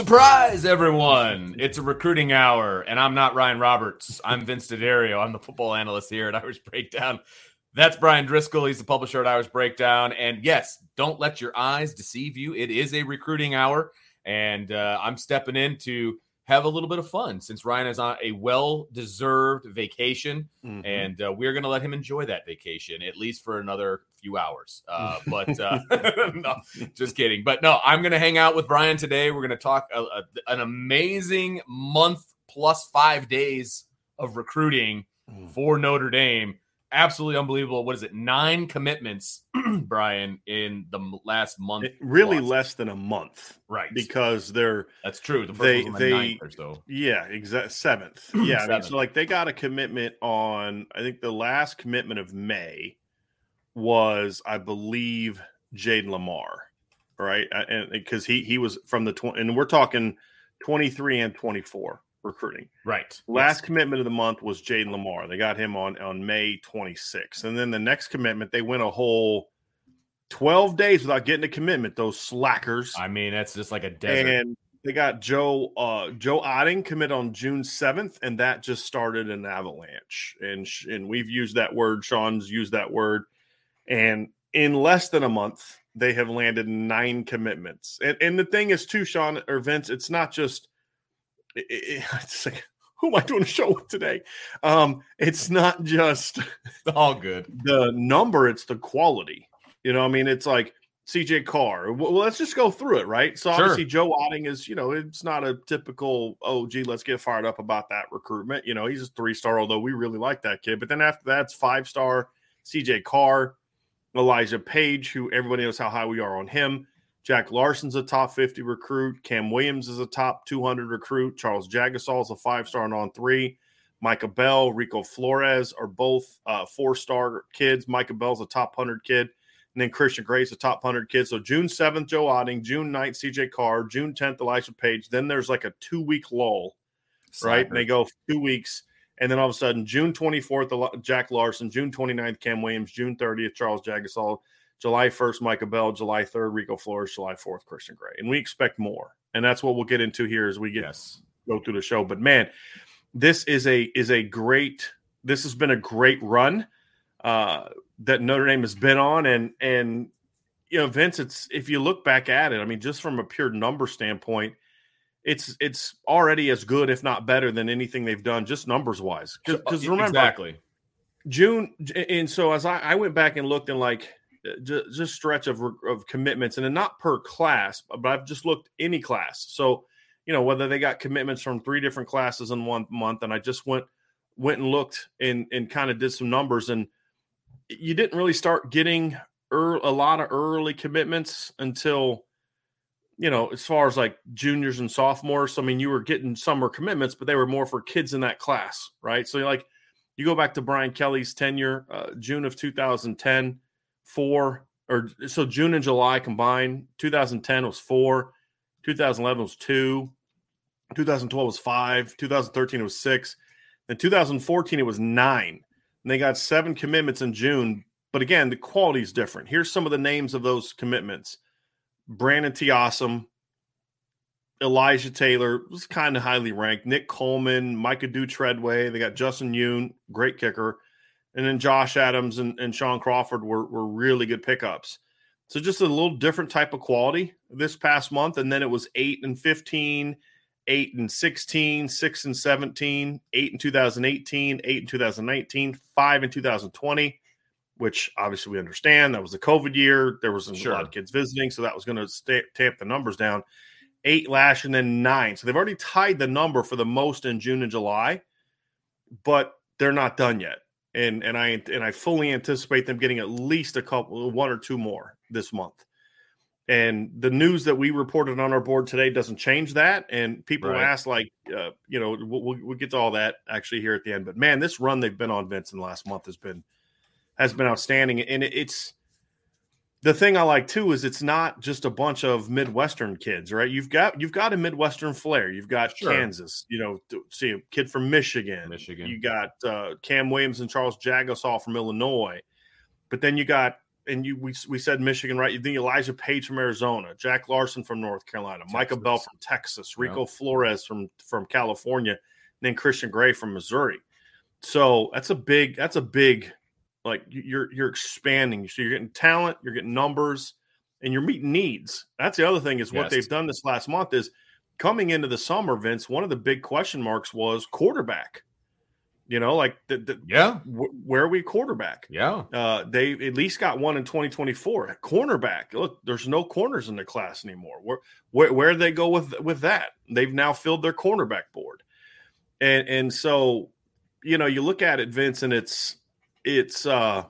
Surprise, everyone! It's a recruiting hour, and I'm not Ryan Roberts. I'm Vince D'Addario. I'm the football analyst here at Irish Breakdown. That's Brian Driscoll. He's the publisher at Irish Breakdown. And yes, don't let your eyes deceive you. It is a recruiting hour, and uh, I'm stepping in to have a little bit of fun since Ryan is on a well deserved vacation. Mm-hmm. And uh, we're going to let him enjoy that vacation, at least for another few hours. Uh, but uh, no, just kidding. But no, I'm going to hang out with Brian today. We're going to talk a, a, an amazing month plus five days of recruiting mm. for Notre Dame absolutely unbelievable. What is it? Nine commitments, Brian, in the last month. It really plus. less than a month, right? Because they're that's true. The they the they so. yeah, exact seventh. Yeah, seventh. I mean, so like they got a commitment on. I think the last commitment of May was, I believe, Jayden Limar, right? And because he he was from the twenty, and we're talking twenty three and twenty four recruiting. Right. Last yes. commitment of the month was Jayden Limar. They got him on on May 26th. And then the next commitment, they went a whole 12 days without getting a commitment, those slackers. I mean, that's just like a desert. And they got Joe uh Joe Otting commit on June 7th, and that just started an avalanche. And and we've used that word, Sean's used that word. And in less than a month, they have landed nine commitments. And and the thing is too, Sean or Vince, it's not just it, it, it's like, who am I doing a show with today? Um, it's not just all good. The number, it's the quality. You know, I mean, it's like CJ Carr. Well, let's just go through it, right? So sure. obviously Joe Otting is, you know, it's not a typical, oh, gee, let's get fired up about that recruitment. You know, he's a three star, although we really like that kid. But then after that, it's five star CJ Carr, Elijah Paige, who everybody knows how high we are on him. Jack Larsen's a top 50 recruit. Cam Williams is a top 200 recruit. Charles Jagusah is a five star and on three. Micah Bell, Rico Flores are both uh, four star kids. Micah Bell's a top 100 kid. And then Christian Gray's a top 100 kid. So June 7th, Joe Otting. June 9th, CJ Carr. June 10th, Elijah Paige. Then there's like a two week lull, right? And they go two weeks. And then all of a sudden, June 24th, Jack Larsen. June 29th, Cam Williams. June 30th, Charles Jagusah. July 1st, Micah Bell, July 3rd, Rico Flores, July 4th, Christian Gray. And we expect more. And that's what we'll get into here as we get yes. go through the show. But man, this is a is a great this has been a great run uh that Notre Dame has been on and and you know Vince it's if you look back at it I mean just from a pure number standpoint it's it's already as good if not better than anything they've done just numbers wise because remember exactly June and so as I, I went back and looked and like just, just stretch of, of commitments and not per class, but I've just looked any class. So, you know, whether they got commitments from three different classes in one month, and I just went went and looked and and kind of did some numbers, and you didn't really start getting er, a lot of early commitments until you know, as far as like juniors and sophomores. I mean, you were getting summer commitments, but they were more for kids in that class, right? So, like, you go back to Brian Kelly's tenure, uh, June of 2010 four or so June and July combined. 2010 was four, 2011 was two, 2012 was five, 2013 was six, then 2014 it was nine. And they got seven commitments in June. But again, the quality is different. Here's some of the names of those commitments: Brandon Tiassum, Elijah Taylor was kind of highly ranked. Nick Coleman, Micah Dew-Treadway. They got Justin Yoon, great kicker. And then Josh Adams and, and Shaun Crawford were, were really good pickups. So just a little different type of quality this past month. And then it was 8 and 15, 8 and 16, 6 and 17, 8 in 2018, 8 in 2019, 5 in 2020, which obviously we understand. That was the COVID year. There was sure. a lot of kids visiting. So that was going to tamp the numbers down eight last and then nine. So they've already tied the number for the most in June and July, but they're not done yet. And and I and I fully anticipate them getting at least a couple, one or two more this month. And the news that we reported on our board today doesn't change that. And people right. ask, like, uh, you know, we'll, we'll get to all that actually here at the end. But man, this run they've been on Vince in the last month has been has been outstanding. And it's the thing I like too is it's not just a bunch of Midwestern kids, right? You've got you've got a Midwestern flair. You've got sure. Kansas, you know, see a kid from Michigan. Michigan. You got uh, Cam Williams and Charles Jagusah from Illinois, but then you got and you we, we said Michigan, right? You think Elijah Paige from Arizona, Jack Larsen from North Carolina, Texas. Micah Bell from Texas, Rico. Flores from from California, and then Christian Gray from Missouri. So that's a big that's a big like you're you're expanding. So you're getting talent, you're getting numbers, and you're meeting needs. That's the other thing is what yes. they've done this last month is coming into the summer, Vince. One of the big question marks was quarterback. You know, like the, the yeah, w- where are we quarterback? Yeah, uh, they at least got one in 2024. Cornerback. Look, there's no corners in the class anymore. Where where where they go with with that? They've now filled their cornerback board, and and so you know you look at it, Vince, and it's it's uh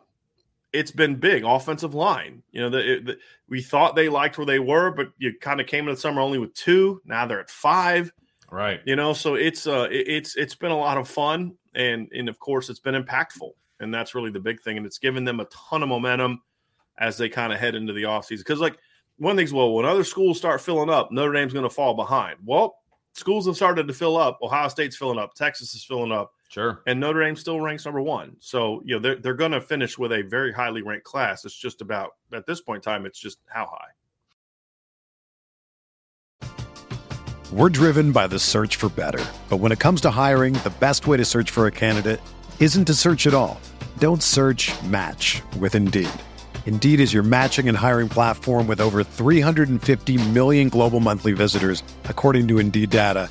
it's been big offensive line. You know, the, the, we thought they liked where they were, but you kind of came into the summer only with two. Now they're at five. Right. You know, so it's uh it, it's it's been a lot of fun and and of course it's been impactful. And that's really the big thing. And it's given them a ton of momentum as they kind of head into the offseason. Because like one thing's well, when other schools start filling up, Notre Dame's gonna fall behind. Well, schools have started to fill up. Ohio State's filling up, Texas is filling up. Sure. And Notre Dame still ranks number one. So, you know, they're, they're going to finish with a very highly ranked class. It's just about, at this point in time, it's just how high. We're driven by the search for better. But when it comes to hiring, the best way to search for a candidate isn't to search at all. Don't search match with Indeed. Indeed is your matching and hiring platform with over 350 million global monthly visitors, according to Indeed data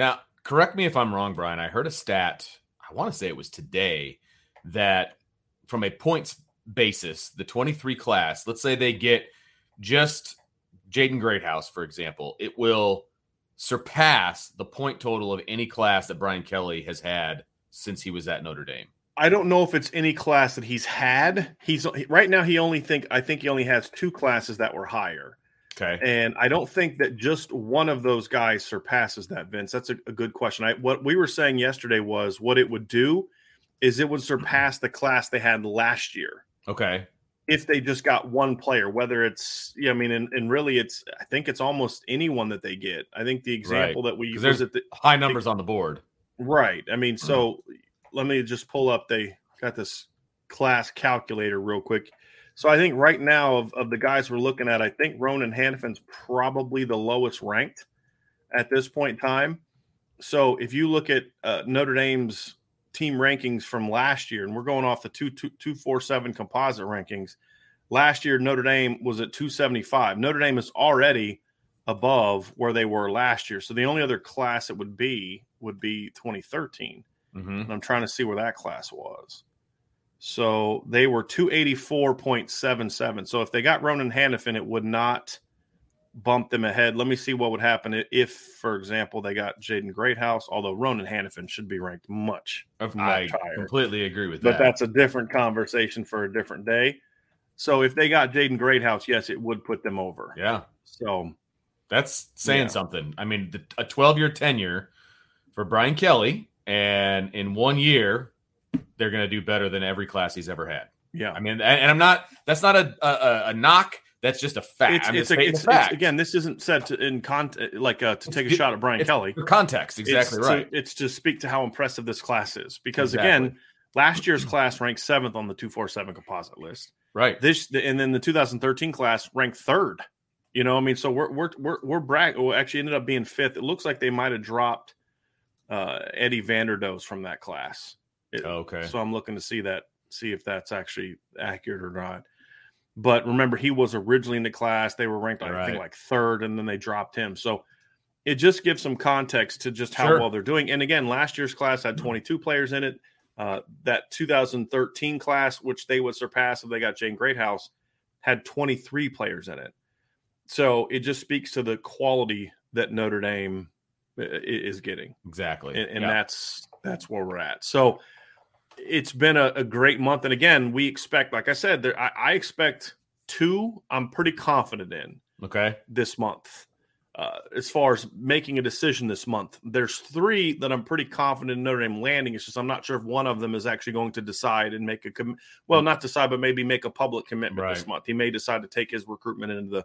Now, correct me if I'm wrong, Brian. I heard a stat, I want to say it was today, that from a points basis, the 23 class, let's say they get just Jaden Greathouse, for example, it will surpass the point total of any class that Brian Kelly has had since he was at Notre Dame. I don't know if it's any class that he's had. He's right now. He only think I think he only has two classes that were higher. Okay. And I don't think that just one of those guys surpasses that, Vince. That's a, a good question. I, what we were saying yesterday was what it would do is it would surpass the class they had last year. Okay. If they just got one player, whether it's, yeah, I mean, and, and really it's, I think it's almost anyone that they get. I think the example right. that we use there's the, high numbers on the board. Right. I mean, so mm-hmm. let me just pull up, they got this class calculator real quick. So I think right now of, of the guys we're looking at, I think Ronan Hanafin's probably the lowest ranked at this point in time. So if you look at uh, Notre Dame's team rankings from last year, and we're going off the two, two, 247 composite rankings, last year Notre Dame was at 275. Notre Dame is already above where they were last year. So the only other class it would be would be 2013. Mm-hmm. And I'm trying to see where that class was. So they were 284.77. So if they got Ronan Hanafin, it would not bump them ahead. Let me see what would happen if, for example, they got Jaden Greathouse, although Ronan Hanafin should be ranked much, of I higher. completely agree with but that. But that's a different conversation for a different day. So if they got Jaden Greathouse, yes, it would put them over. Yeah. So that's saying yeah. something. I mean, the, a 12 year tenure for Brian Kelly, and in one year, they're going to do better than every class he's ever had. Yeah, I mean, and, and I'm not. That's not a a, a knock. That's just a fact. It's, I mean, it's, a, it's, it's, again, this isn't said to, in con like uh, to take a shot at Brian Kelly. For context, exactly right. To, it's to speak to how impressive this class is because exactly. again, last year's class ranked seventh on the two four seven composite list. Right. This and then the 2013 class ranked third. You know, I mean, so we're we're we're we're brag. Well, actually, ended up being fifth. It looks like they might have dropped uh, Eddie Vanderdoes from that class. It, okay. So I'm looking to see that, see if that's actually accurate or not. But remember, he was originally in the class. They were ranked, right. I think, like third, and then they dropped him. So it just gives some context to just how sure. well they're doing. And again, last year's class had 22 players in it. Uh, that 2013 class, which they would surpass if they got Jaden Greathouse, had 23 players in it. So it just speaks to the quality that Notre Dame uh, is getting. Exactly. And, and yeah. that's that's where we're at. So it's been a, a, great month. And again, we expect, like I said, there I, I, expect two. I'm pretty confident in. Okay, this month, uh, as far as making a decision this month, there's three that I'm pretty confident in Notre Dame landing. It's just I'm not sure if one of them is actually going to decide and make a com- well, not decide, but maybe make a public commitment right. this month. He may decide to take his recruitment into the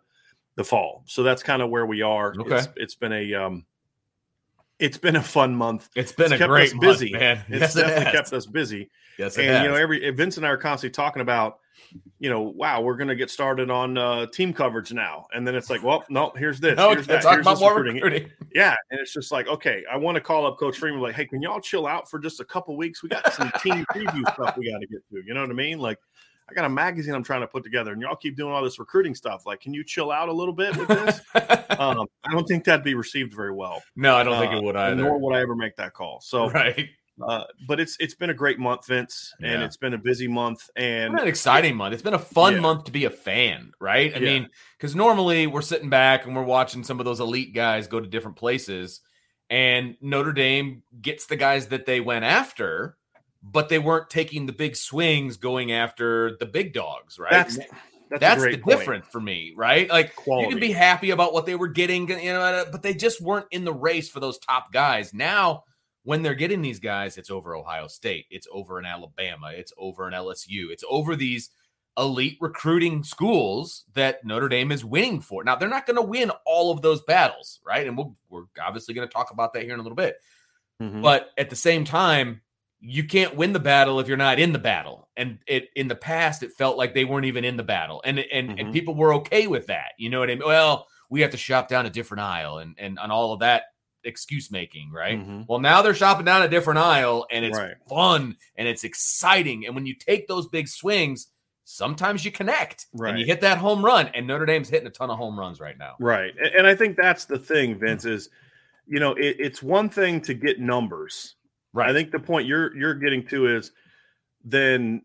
the fall. So that's kind of where we are. Okay, it's, it's been a um, it's been a fun month. It's been it's a great month, busy, man. It's yes, definitely it kept us busy. Yes, and has. you know, every Vince and I are constantly talking about, you know, wow, we're going to get started on uh, team coverage now, and then it's like, well, no, here's this, no, here's that, here's about more recruiting. recruiting. Yeah, and it's just like, okay, I want to call up Coach Freeman, like, hey, can y'all chill out for just a couple weeks? We got some team preview stuff we got to get to. You know what I mean? Like, I got a magazine I'm trying to put together, and y'all keep doing all this recruiting stuff. Like, can you chill out a little bit with this? um, I don't think that'd be received very well. No, I don't uh, think it would either. Nor would I ever make that call. So, right. Uh, but it's it's been a great month, Vince, and yeah. it's been a busy month and an exciting month. It's been a fun yeah. month to be a fan, right? I yeah. mean, because normally we're sitting back and we're watching some of those elite guys go to different places, and Notre Dame gets the guys that they went after but they weren't taking the big swings going after the big dogs, right? That's that's, that's the point. difference for me, right? Like Quality. you can be happy about what they were getting, you know, but they just weren't in the race for those top guys. Now, when they're getting these guys, it's over Ohio State, it's over in Alabama, it's over in LSU, it's over these elite recruiting schools that Notre Dame is winning for. Now, they're not going to win all of those battles, right? And we we are obviously going to talk about that here in a little bit. Mm-hmm. But at the same time, you can't win the battle if you're not in the battle. And it in the past, it felt like they weren't even in the battle, and and mm-hmm. and people were okay with that. You know what I mean? Well, we have to shop down a different aisle, and and on all of that excuse making, right? Mm-hmm. Well, now they're shopping down a different aisle, and it's right. fun and it's exciting. And when you take those big swings, sometimes you connect right. and you hit that home run. And Notre Dame's hitting a ton of home runs right now. Right, and I think that's the thing, Vince. Is you know it, it's one thing to get numbers Right. I think the point you're you're getting to is then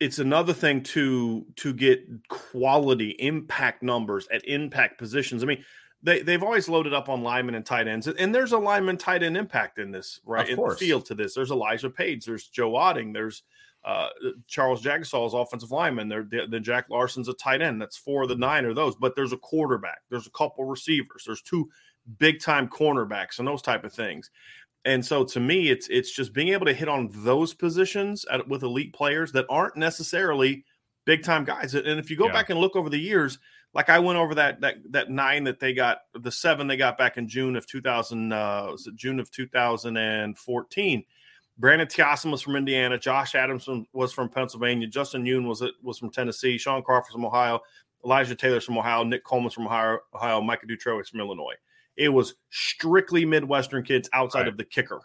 it's another thing to to get quality impact numbers at impact positions. I mean, they they've always loaded up on linemen and tight ends, and there's a lineman tight end impact in this right in the field to this. There's Elijah Paige, there's Joe Otting, there's uh, Charles Jagusah's offensive lineman. There, then Jack Larsen's a tight end. That's four of the nine of those. But there's a quarterback. There's a couple receivers. There's two big time cornerbacks and those type of things. And so to me, it's it's just being able to hit on those positions at, with elite players that aren't necessarily big time guys. And if you go yeah. back and look over the years, like I went over that that that nine that they got, the seven they got back in June of 2000, uh, was it June of 2014. Brandon Tiassum was from Indiana. Josh Adams was from Pennsylvania. Justin Yoon was was from Tennessee. Shaun Crawford from Ohio. Elijah Taylor's from Ohio. Nick Coleman's from Ohio. Ohio. Micah Dutrow from Illinois. It was strictly Midwestern kids outside right. of the kicker.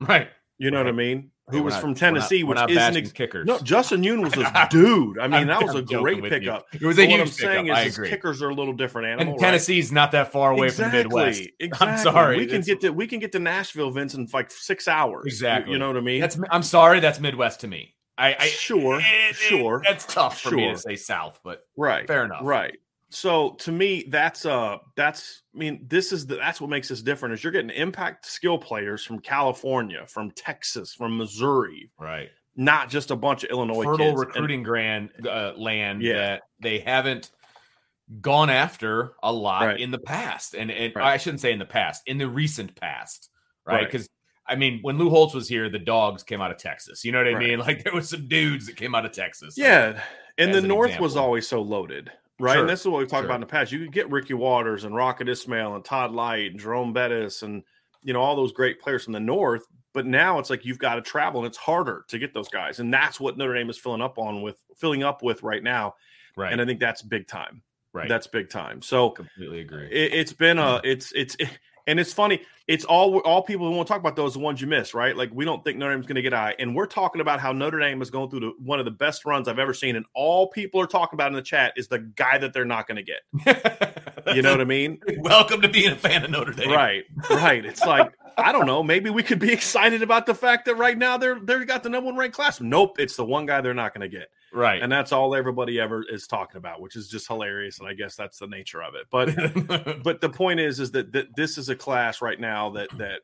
Right. You know right. what I mean? Who was not, from Tennessee, not, which isn't ex- kickers. No, Justin Yoon was a dude. I mean, that was a great pickup. You. It was a but huge what I'm saying pickup. is, kickers are a little different animal. And Tennessee's right? not that far away exactly. from the Midwest. Exactly. I'm sorry. We can get to we can get to Nashville, Vince, in like six hours. Exactly. You, you know what I mean? That's I'm sorry. That's Midwest to me. I, I sure, it, sure. That's tough for sure. me to say South, but right, fair enough. Right so to me that's uh that's i mean this is the, that's what makes this different is you're getting impact skill players from california from texas from missouri right not just a bunch of illinois fertile kids. recruiting and, grand uh, land yeah. that they haven't gone after a lot right. in the past and, and right. i shouldn't say in the past in the recent past right because I mean, when Lou Holtz was here, the dogs came out of Texas. You know what I mean? Like there was some dudes that came out of Texas. Yeah, and the North example. was always so loaded. Right? Sure. And this is what we've talked Sure. about in the past. You could get Ricky Watters and Rocket Ismail and Todd Lyght and Jerome Bettis and you know all those great players from the north. But now it's like you've got to travel and it's harder to get those guys. And that's what Notre Dame is filling up on with filling up with right now. Right. And I think that's big time. right. That's big time. So completely agree. it, it's been a mm-hmm. it's it's and it's funny. It's all all people who want to talk about those the ones you miss, right? Like we don't think Notre Dame's going to get eye, and we're talking about how Notre Dame is going through the, one of the best runs I've ever seen, and all people are talking about in the chat is the guy that they're not going to get. You know what I mean? Welcome to being a fan of Notre Dame. Right, right. It's like I don't know. Maybe we could be excited about the fact that right now they're they've got the number one ranked class. Nope, it's the one guy they're not going to get. Right. and that's all everybody ever is talking about, which is just hilarious. And I guess that's the nature of it. But but the point is, is that, that this is a class right now that that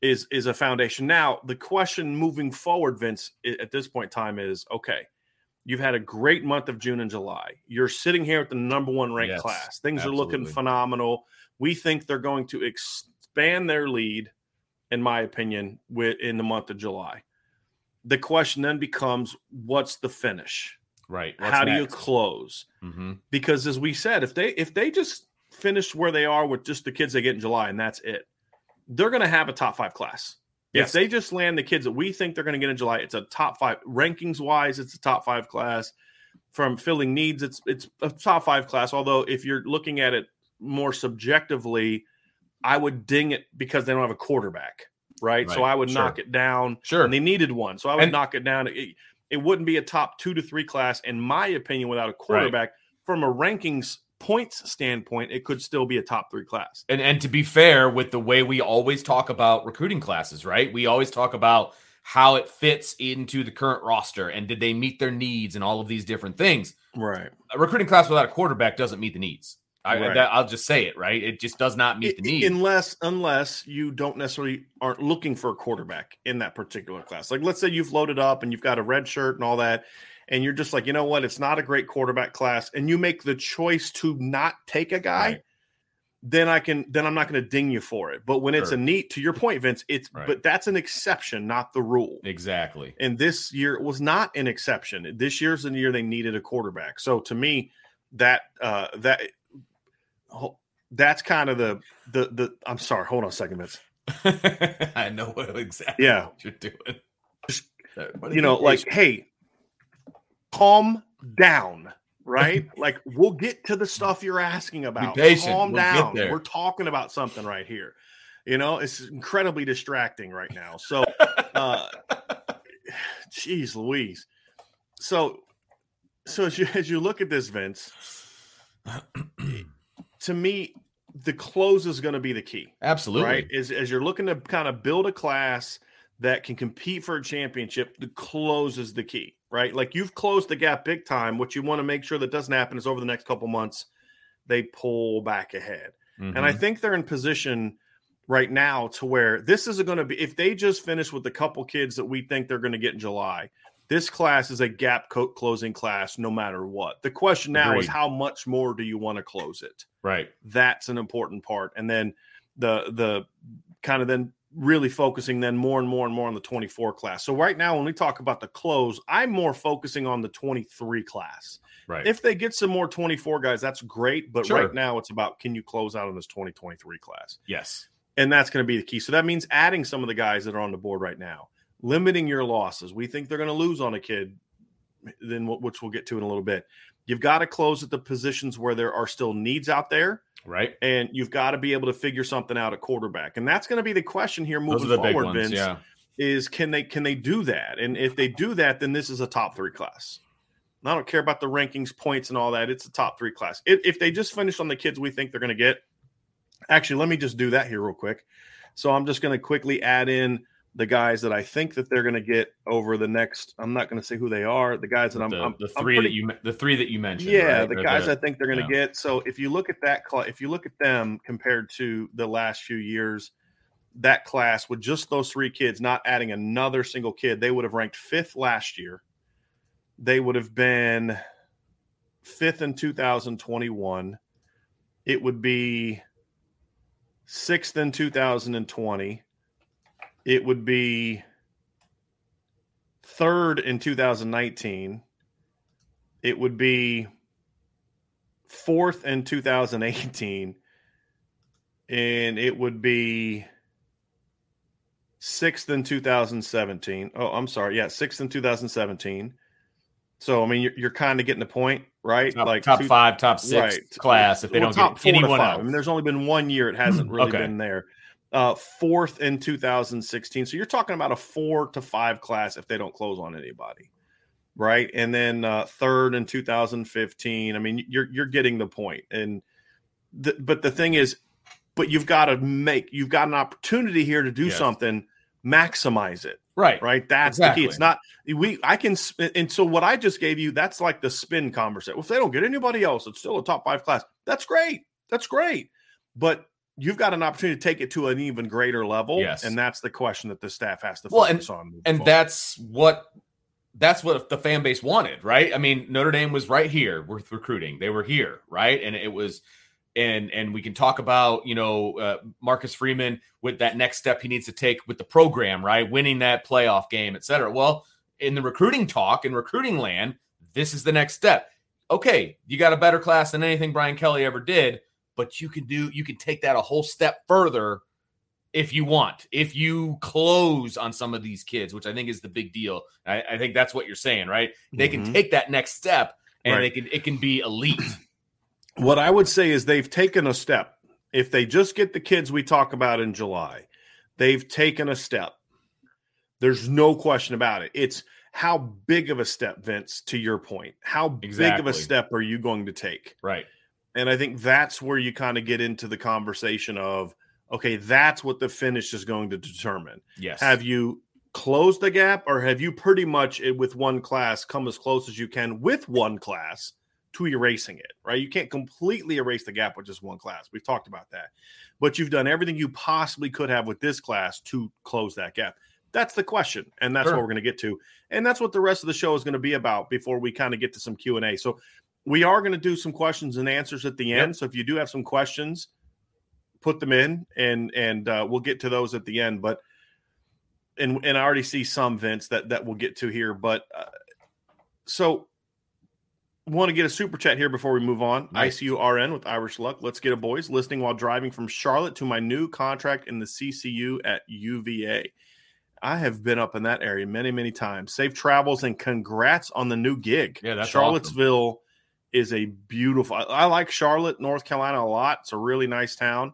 is is a foundation. Now the question moving forward, Vince, at this point in time is okay. You've had a great month of June and July. You're sitting here at the number one ranked Yes, class. Things are looking phenomenal. We think they're going to expand their lead, in my opinion, with in the month of July. The question then becomes, what's the finish? right. How do you close? hmm because as we said if they if they just finish where they are with just the kids they get in july and that's it they're going to have a top five class Yes. if they just land the kids that we think they're going to get in july it's a top five rankings wise it's a top five class from filling needs it's it's a top five class although if you're looking at it more subjectively i would ding it because they don't have a quarterback right, so i would Sure. knock it down Sure. and they needed one so i would And- knock it down it, it wouldn't be a top two to three class in my opinion without a quarterback from a rankings points standpoint it could still be a top three class And and to be fair, with the way we always talk about recruiting classes, right? We always talk about how it fits into the current roster and did they meet their needs and all of these different things. right A recruiting class without a quarterback doesn't meet the needs. I, Right. that, I'll just say it, right? It just does not meet the needs. unless unless you don't necessarily aren't looking for a quarterback in that particular class like let's say you've loaded up and you've got a red shirt and all that and you're just like you know what it's not a great quarterback class and you make the choice to not take a guy Right. then i can then i'm not going to ding you for it but when it's a neat to your point vince it's Right. but that's an exception not the rule exactly. and this year was not an exception. This year's the year they needed a quarterback. So to me, that uh that that's kind of the the the. I'm sorry. Hold on a second, Vince. I know what exactly Yeah. what you're doing. Just, You know, like, hey, calm down. Right? like we'll get to the stuff you're asking about. Calm We'll down. We're talking about something right here. You know, it's incredibly distracting right now. So uh jeez louise so so as you as you look at this vince to me the close is going to be the key absolutely. right as, as you're looking to kind of build a class that can compete for a championship the close is the key right like you've closed the gap big time what you want to make sure that doesn't happen is over the next couple months they pull back ahead and I Mhm. think they're in position right now to where this is going to be if they just finish with the couple kids that we think they're going to get in July, This class is a gap co- closing class no matter what. The question now Agreed. is how much more do you want to close it? Right. That's an important part. And then the the kind of then really focusing then more and more and more on the 24 class. So right now when we talk about the close, I'm more focusing on the 23 class. Right. If they get some more 24 guys, that's great, but sure. right now it's about can you close out on this 2023 class? Yes. And that's going to be the key. So that means adding some of the guys that are on the board right now limiting your losses. We think they're going to lose on a kid, then which we'll get to in a little bit. You've got to close at the positions where there are still needs out there, right? And you've got to be able to figure something out at quarterback, and that's going to be the question here moving forward. Ones, Vince, yeah. is can they can they do that? And if they do that, then this is a top three class. And I don't care about the rankings, points, and all that. It's a top three class. If, if they just finish on the kids we think they're going to get, actually, let me just do that here real quick. So I'm just going to quickly add in the guys that I think that they're going to get over the next. I'm not going to say who they are. The guys that I'm the, I'm, the 3 pretty, that you the three that you mentioned. Yeah, right? the or guys the, I think they're going to yeah. get. So if you look at that, class, if you look at them compared to the last few years, that class with just those three kids, not adding another single kid, they would have ranked fifth last year. They would have been fifth in 2021. It would be sixth in 2020 it would be third in 2019. It would be fourth in 2018. And it would be sixth in 2017. Oh, I'm sorry. Yeah, sixth in 2017. So I mean, you're, you're kind of getting the point, right? Top, like top two, five, top six right. class. If they well, don't top get anyone else, I mean, there's only been one year it hasn't really okay. been there uh, fourth in 2016. So you're talking about a four to five class if they don't close on anybody, right? And then uh, third in 2015. I mean, you're you're getting the point. And the, but the thing is, but you've got to make you've got an opportunity here to do yes. something, maximize it. Right. Right. That's exactly. the key. It's not we I can and so what I just gave you, that's like the spin conversation. Well, if they don't get anybody else, it's still a top five class. That's great. That's great. But you've got an opportunity to take it to an even greater level. Yes. And that's the question that the staff has to well, focus and, on. And forward. that's what that's what the fan base wanted, right? I mean, Notre Dame was right here with recruiting. They were here, right? And it was and and we can talk about, you know, uh, Marcus Freeman with that next step he needs to take with the program, right? Winning that playoff game, et cetera. Well, in the recruiting talk in recruiting land, this is the next step. Okay, you got a better class than anything Brian Kelly ever did but you can do you can take that a whole step further if you want if you close on some of these kids which i think is the big deal. I, I think that's what you're saying right? They mm-hmm. can take that next step and right. they can it can be elite. What i would say is they've taken a step. If they just get the kids we talk about in july they've taken a step. There's no question about it. It's how big of a step vince to your point. How exactly. big of a step are you going to take? Right and I think that's where you kind of get into the conversation of, okay, that's what the finish is going to determine. Yes. Have you closed the gap or have you pretty much eh, with one class come as close as you can with one class to erasing it, right? You can't completely erase the gap with just one class. We've talked about that. But you've done everything you possibly could have with this class to close that gap. That's the question, and that's sure. what we're going to get to, and that's what the rest of the show is going to be about before we kind of get to some Q and A. So we are going to do some questions and answers at the end. Yep. So if you do have some questions, put them in, and and uh, we'll get to those at the end. But and and I already see some Vince that that we'll get to here. But uh, so want to get a super chat here before we move on. Nice. ICURN with Irish Luck. Let's get a boys listening while driving from Charlotte to my new contract in the CCU at UVA. I have been up in that area many, many times. Safe travels and congrats on the new gig. Yeah, that's Charlottesville. Awesome is a beautiful. I like Charlotte, North Carolina a lot. It's a really nice town.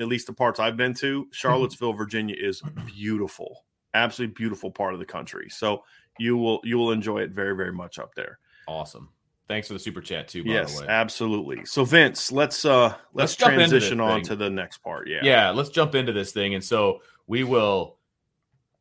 At least the parts I've been to. Charlottesville, Virginia is beautiful. Absolutely beautiful part of the country. So you will you will enjoy it very very much up there. Awesome. Thanks for the super chat too. yes, absolutely. So Vince, let's uh let's, let's transition on to the next part. Yeah, yeah. Let's jump into this thing, and so we will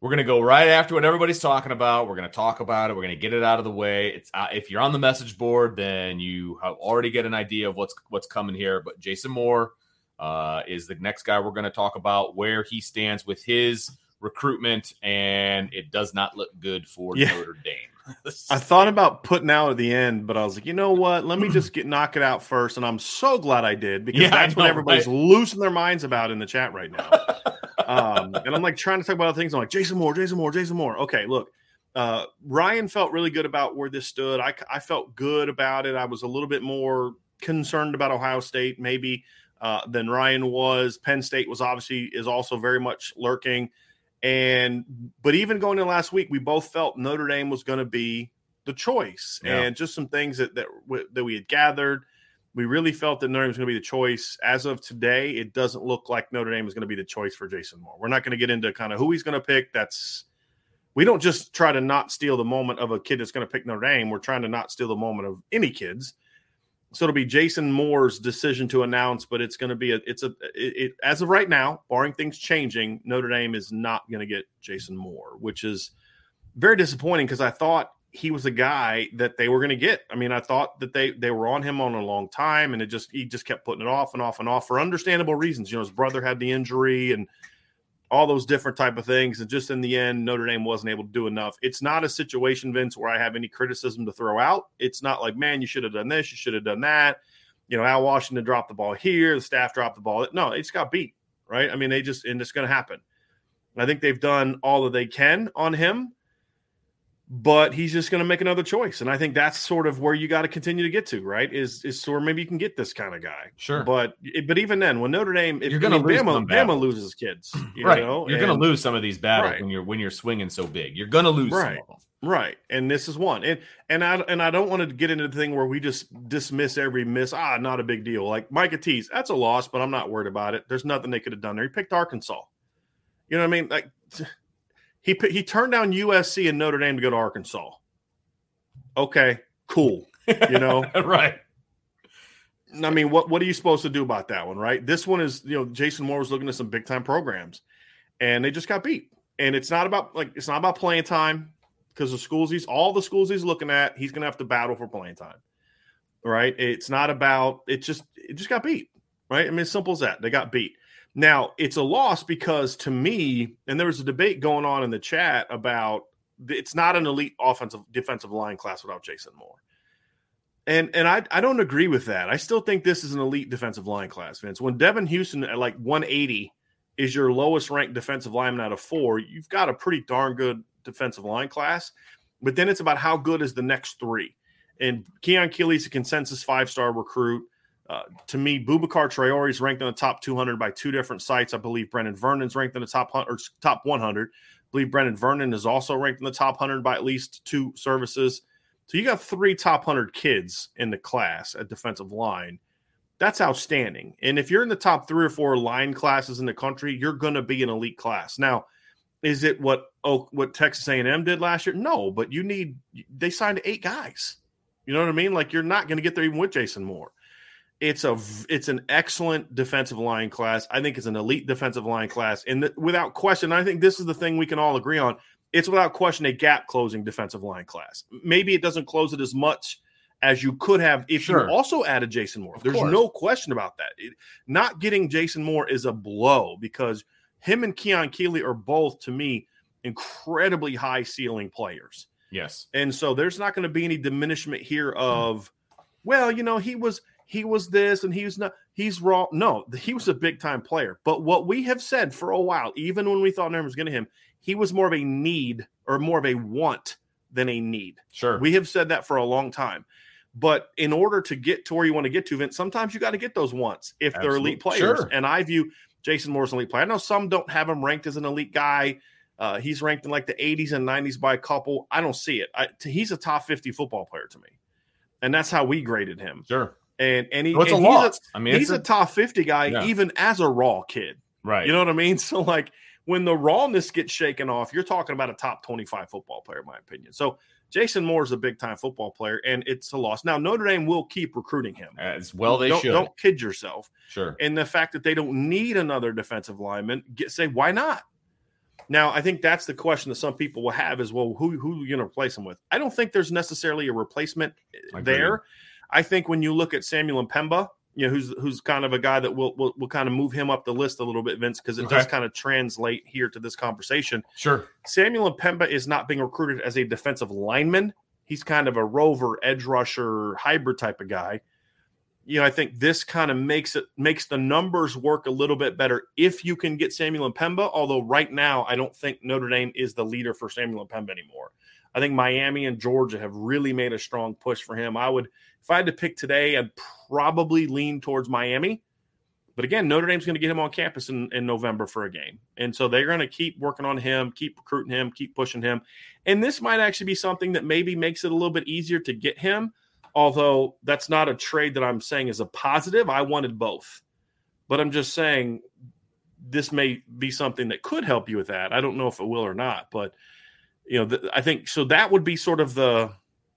we're going to go right after what everybody's talking about. We're going to talk about it. We're going to get it out of the way. It's uh, if you're on the message board, then you have already get an idea of what's what's coming here. But Jason Moore uh, is the next guy we're going to talk about where he stands with his recruitment, and it does not look good for yeah. Notre Dame. I thought about putting out at the end, but I was like, you know what? Let me just get knock it out first. And I'm so glad I did because yeah, that's know, what everybody's right? losing their minds about in the chat right now. um, and I'm like trying to talk about other things. I'm like, Jason Moore, Jason Moore, Jason Moore. Okay, look, uh, Ryan felt really good about where this stood. I, I felt good about it. I was a little bit more concerned about Ohio State, maybe uh, than Ryan was. Penn State was obviously is also very much lurking. And but even going in last week, we both felt Notre Dame was going to be the choice, yeah. and just some things that that that we had gathered. We really felt that Notre Dame was going to be the choice. As of today, it doesn't look like Notre Dame is going to be the choice for Jason Moore. We're not going to get into kind of who he's going to pick. That's we don't just try to not steal the moment of a kid that's going to pick Notre Dame. We're trying to not steal the moment of any kids. So it'll be Jason Moore's decision to announce, but it's going to be a it's a it, it, as of right now, barring things changing, Notre Dame is not going to get Jason Moore, which is very disappointing because I thought he was a guy that they were going to get. I mean, I thought that they they were on him on a long time, and it just he just kept putting it off and off and off for understandable reasons. You know, his brother had the injury and all those different type of things and just in the end notre dame wasn't able to do enough. It's not a situation vince where i have any criticism to throw out. It's not like man you should have done this you should have done that. You know al washington dropped the ball here the staff dropped the ball. No it just got beat right? I mean they just and it's going to happen. I think they've done all that they can on him but he's just going to make another choice and i think that's sort of where you got to continue to get to right is is sort maybe you can get this kind of guy. Sure. But but even then when notre dame if, you're going to lose bama, bama loses kids you right. know? you're going to lose some of these battles right. when you're when you're swinging so big. You're going to lose right. right. And this is one. And and i and i don't want to get into the thing where we just dismiss every miss. Ah not a big deal. Like Micah Tease that's a loss but i'm not worried about it. There's nothing they could have done there. He picked arkansas. You know what i mean? Like he he turned down USC and Notre Dame to go to Arkansas. Okay, cool. You know, right. I mean, what what are you supposed to do about that one, right? This one is, you know, Jason Moore was looking at some big time programs, and they just got beat. And it's not about like it's not about playing time because the schools he's all the schools he's looking at, he's gonna have to battle for playing time, right? It's not about it. Just it just got beat, right? I mean, as simple as that. They got beat. Now, it's a loss because to me, and there was a debate going on in the chat about it's not an elite offensive defensive line class without Jason Moore. And and I, I don't agree with that. I still think this is an elite defensive line class, Vince. When Devan Houstan at like 180 is your lowest ranked defensive lineman out of four, you've got a pretty darn good defensive line class. But then it's about how good is the next three. And Keon Keeley's a consensus five star recruit. Uh, to me, Boubacar Traore is ranked in the top 200 by two different sites. I believe Brenan Vernon's ranked in the top or top 100. I believe Brenan Vernon is also ranked in the top 100 by at least two services. So you got three top 100 kids in the class at defensive line. That's outstanding. And if you're in the top three or four line classes in the country, you're going to be an elite class. Now, is it what oh, what Texas A&M did last year? No, but you need they signed eight guys. You know what I mean? Like you're not going to get there even with Jason Moore it's a it's an excellent defensive line class. I think it's an elite defensive line class, and the, without question, I think this is the thing we can all agree on. It's without question a gap closing defensive line class. Maybe it doesn't close it as much as you could have if sure. you also added Jason Moore. Of There's course. no question about that. It, not getting Jason Moore is a blow because him and Keon Keeley are both, to me, incredibly high ceiling players. Yes, and so there's not going to be any diminishment here of, well, you know, he was he was this and he was not he's wrong. No, he was a big time player. But what we have said for a while, even when we thought Nerman was getting him, he was more of a need or more of a want than a need. Sure. We have said that for a long time. But in order to get to where you want to get to, Vince, sometimes you got to get those wants if Absolutely. they're elite players. Sure. And I view Jason Moore's an elite player. I know some don't have him ranked as an elite guy. Uh, he's ranked in like the 80s and 90s by a couple. I don't see it. I, he's a top 50 football player to me. And that's how we graded him. Sure and and, he, so it's and a loss. A, I mean, he's a, a, top fifty guy, yeah. even as a raw kid. Right. You know what I mean? So like when the rawness gets shaken off, you're talking about a top twenty-five football player, in my opinion. So Jason Moore is a big time football player, and it's a loss. Now Notre Dame will keep recruiting him as well. They don't, should. Don't kid yourself. Sure. And the fact that they don't need another defensive lineman, get, say why not? Now, I think that's the question that some people will have is, well, who who are you going to replace him with? I don't think there's necessarily a replacement eh, there. I think when you look at Samuel M'Pemba, you know, who's who's kind of a guy that will will, will kind of move him up the list a little bit, Vince, because it okay. does kind of translate here to this conversation. Sure. Samuel M'Pemba is not being recruited as a defensive lineman. He's kind of a rover, edge rusher, hybrid type of guy. You know, I think this kind of makes it makes the numbers work a little bit better if you can get Samuel M'Pemba. Although right now, I don't think Notre Dame is the leader for Samuel M'Pemba anymore. I think Miami and Georgia have really made a strong push for him. I would if I had to pick today, I'd probably lean towards Miami. But again, Notre Dame's going to get him on campus in, in November for a game. And so they're going to keep working on him, keep recruiting him, keep pushing him. And this might actually be something that maybe makes it a little bit easier to get him. Although that's not a trade that I'm saying is a positive. I wanted both. But I'm just saying this may be something that could help you with that. I don't know if it will or not. But, you know, th- I think so that would be sort of the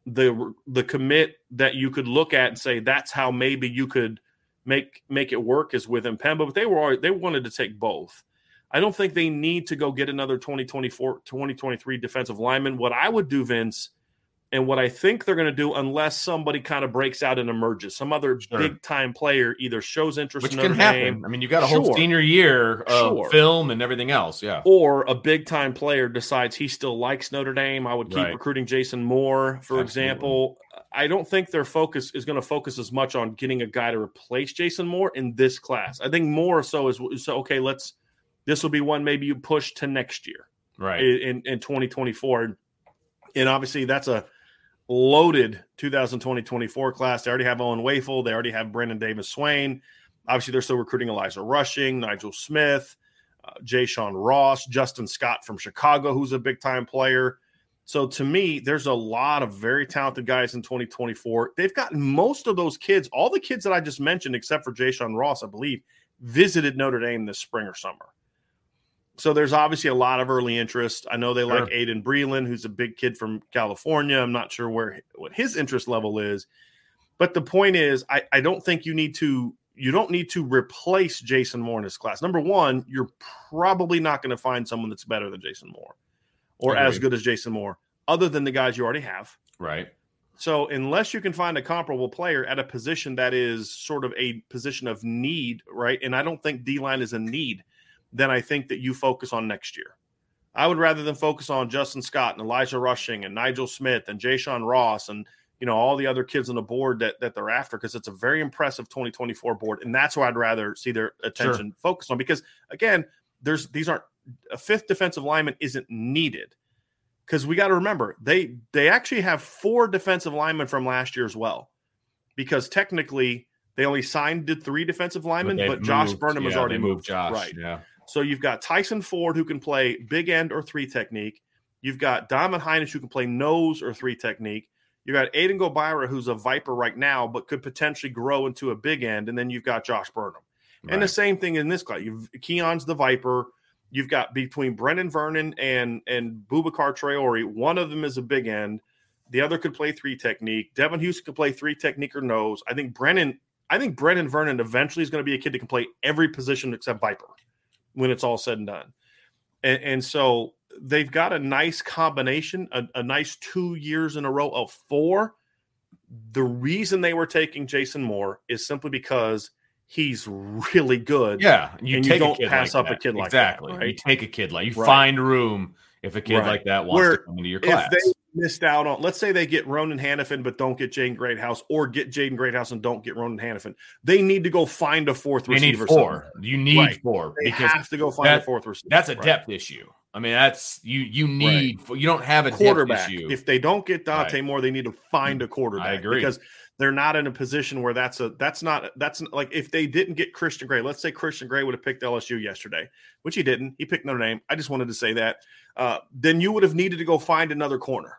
the the commit that you could look at and say that's how maybe you could make make it work is with M'Pemba, but they were they wanted to take both. I don't think they need to go get another 2024 2023 defensive lineman. What I would do, Vince, and what I think they're going to do, unless somebody kind of breaks out and emerges, some other sure. big time player either shows interest Which in can happen. Name, I mean, you got a whole senior year of sure. film and everything else. Yeah. Or a big time player decides he still likes Notre Dame. I would keep right. recruiting Jason Moore, for Absolutely. example. I don't think their focus is going to focus as much on getting a guy to replace Jason Moore in this class. I think more so is so, okay, let's, this will be one maybe you push to next year. Right. In, in 2024. And obviously that's a, loaded 2020-24 class. They already have Owen Wafle. They already have Brandon Davis Swain. Obviously, they're still recruiting Elijah Rushing, Nigel Smith, uh, Jay Sean Ross, Justin Scott from Chicago, who's a big time player. So to me, there's a lot of very talented guys in 2024. They've gotten most of those kids, all the kids that I just mentioned, except for Jay Sean Ross, I believe, visited Notre Dame this spring or summer. So there's obviously a lot of early interest. I know they sure. like Aydin Breland, who's a big kid from California. I'm not sure where what his interest level is, but the point is, I, I don't think you need to you don't need to replace Jason Moore in his class. Number one, you're probably not going to find someone that's better than Jason Moore or as good as Jason Moore, other than the guys you already have. Right. So unless you can find a comparable player at a position that is sort of a position of need, right? And I don't think D line is a need then I think that you focus on next year. I would rather than focus on Justin Scott and Elijah Rushing and Nigel Smith and Jay Sean Ross and you know all the other kids on the board that that they're after because it's a very impressive 2024 board and that's where I'd rather see their attention sure. focused on because again there's these aren't a fifth defensive lineman isn't needed because we got to remember they they actually have four defensive linemen from last year as well because technically they only signed the three defensive linemen but, but Josh Burnham yeah, has already moved, moved Josh right yeah so you've got Tyson Ford who can play big end or three technique. You've got Donovan Hinish who can play nose or three technique. You've got Aiden Gobaira who's a Viper right now, but could potentially grow into a big end. And then you've got Josh Burnham. Right. And the same thing in this class. You've Keon's the Viper. You've got between Brenan Vernon and and Boubacar Traore, one of them is a big end. The other could play three technique. Devan Houston could play three technique or nose. I think Brenan, I think Brenan Vernon eventually is going to be a kid that can play every position except Viper when it's all said and done. And, and so they've got a nice combination, a, a, nice two years in a row of four. The reason they were taking Jason Moore is simply because he's really good. Yeah, you, and you don't pass like up that. a kid like exactly. that. Right? You take a kid like you right. find room if a kid right. like that wants Where, to come into your class. If they missed out on, let's say they get Ronan Hanafin, but don't get Jaden Greathouse, or get Jaden Greathouse and don't get Ronan Hanafin. They need to go find a fourth they receiver. Need four. Somewhere. You need right. four. They have to go find that, a fourth receiver. That's a depth right. issue. I mean, that's you. You need. Right. You don't have a quarterback. issue. If they don't get Dante Moore, they need to find mm, a quarterback. I agree because they're not in a position where that's a that's not that's like if they didn't get Christian Gray. Let's say Christian Gray would have picked LSU yesterday, which he didn't. He picked Notre Dame. I just wanted to say that. Uh, then you would have needed to go find another corner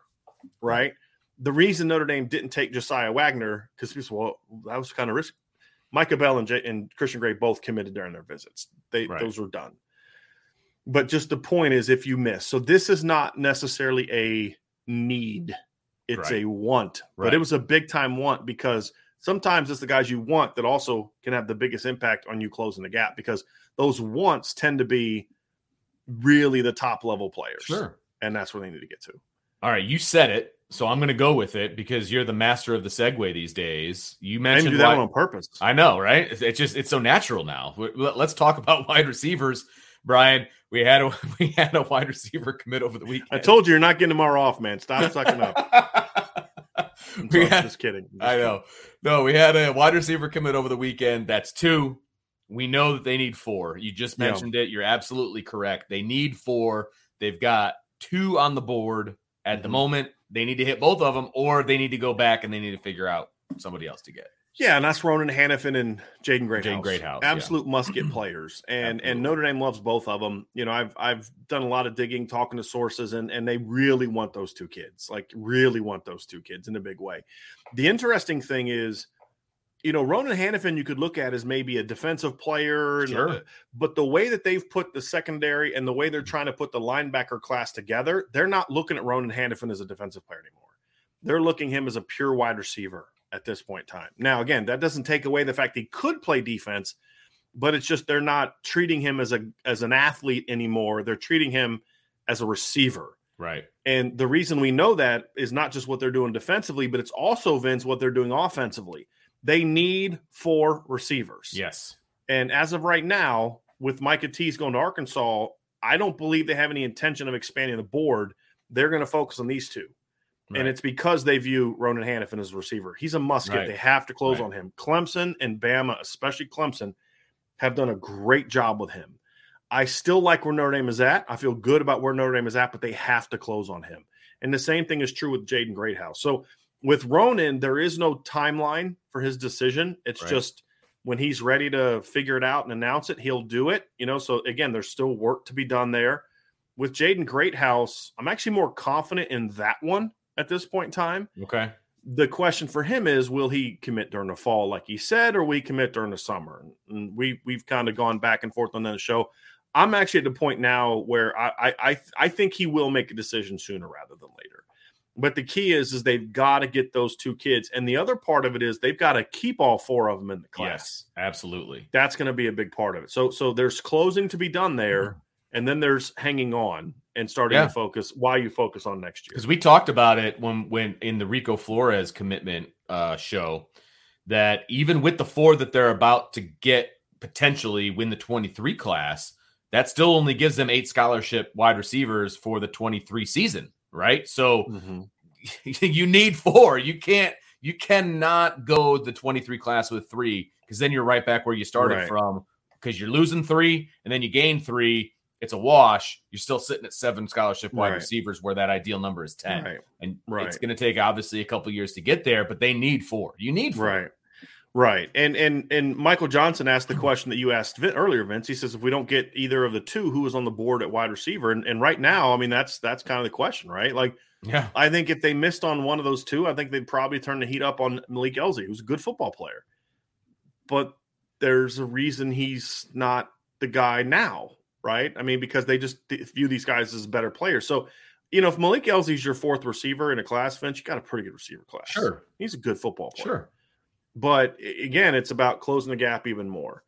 right? The reason Notre Dame didn't take Josiah Wagner because people, well, that was kind of risky. Micah Bell and, J- and Christian Gray both committed during their visits. They right. those were done. But just the point is, if you miss, so this is not necessarily a need; it's right. a want. Right. But it was a big time want because sometimes it's the guys you want that also can have the biggest impact on you closing the gap because those wants tend to be really the top level players. Sure. And that's where they need to get to. All right, you said it. So I'm going to go with it because you're the master of the segue these days. You mentioned that wide, on purpose. I know, right? It's just it's so natural now. Let's talk about wide receivers, Brian. We had a we had a wide receiver commit over the weekend. I told you you're not getting tomorrow off, man. Stop sucking up. we had, just kidding. Just I know. No, we had a wide receiver commit over the weekend. That's two. We know that they need four. You just mentioned yeah. it. You're absolutely correct. They need four. They've got two on the board at mm-hmm. the moment. They need to hit both of them, or they need to go back and they need to figure out somebody else to get. Yeah, and that's Ronan Hanafin and Jaden Greathouse. Jaden Greathouse, absolute yeah. must get players, and and Notre Dame loves both of them. You know, I've I've done a lot of digging, talking to sources, and and they really want those two kids, like really want those two kids in a big way. The interesting thing is, you know, Ronan Hanafin you could look at as maybe a defensive player, sure. Uh, but the way that they've put the secondary and the way they're trying to put the linebacker class together, they're not looking at Ronan Hanafin as a defensive player anymore. They're looking him as a pure wide receiver at this point in time. Now, again, that doesn't take away the fact he could play defense, but it's just they're not treating him as a as an athlete anymore. They're treating him as a receiver. Right. And the reason we know that is not just what they're doing defensively, but it's also Vince what they're doing offensively. They need four receivers. Yes. And as of right now, with Micah Tease going to Arkansas, I don't believe they have any intention of expanding the board. They're going to focus on these two. Right. And it's because they view Ronan Hanafin as a receiver. He's a must get. Right. They have to close right. on him. Clemson and Bama, especially Clemson, have done a great job with him. I still like where Notre Dame is at. I feel good about where Notre Dame is at, but they have to close on him. And the same thing is true with Jaden Greathouse. So with Ronan, there is no timeline for his decision. It's just when he's ready to figure it out and announce it, he'll do it. You know, so again, there's still work to be done there. With Jaden Greathouse, I'm actually more confident in that one at this point in time. Okay. The question for him is, will he commit during the fall, like he said, or we commit during the summer? And we we've kind of gone back and forth on that show. I'm actually at the point now where I I I think he will make a decision sooner rather than later. But the key is is they've got to get those two kids, and the other part of it is they've got to keep all four of them in the class. Yes, absolutely. That's going to be a big part of it. So so there's closing to be done there, mm-hmm. And then there's hanging on and starting yeah. to focus why you focus on next year. Because we talked about it when when in the Rico Flores commitment uh, show that even with the four that they're about to get potentially win the 23 class, that still only gives them eight scholarship wide receivers for the 23 season, right? So mm-hmm. you need four. You can't you cannot go the 23 class with three because then you're right back where you started right. from because you're losing three and then you gain three it's a wash, you're still sitting at seven scholarship wide right. receivers where that ideal number is 10. Right. And right. it's going to take obviously a couple years to get there, but they need four. You need four. Right. Right. And and and Michael Johnson asked the question that you asked earlier, Vince. He says if we don't get either of the two, who is on the board at wide receiver? And, and right now, I mean that's that's kind of the question, right? Like yeah, I think if they missed on one of those two, I think they'd probably turn the heat up on Malik Elzy, who's a good football player. But there's a reason he's not the guy now right? I mean, because they just view these guys as better players. So, you know, if Malik Elzy's your fourth receiver in a class, Finch, you got a pretty good receiver class. Sure. He's a good football player. Sure. But again, it's about closing the gap even more.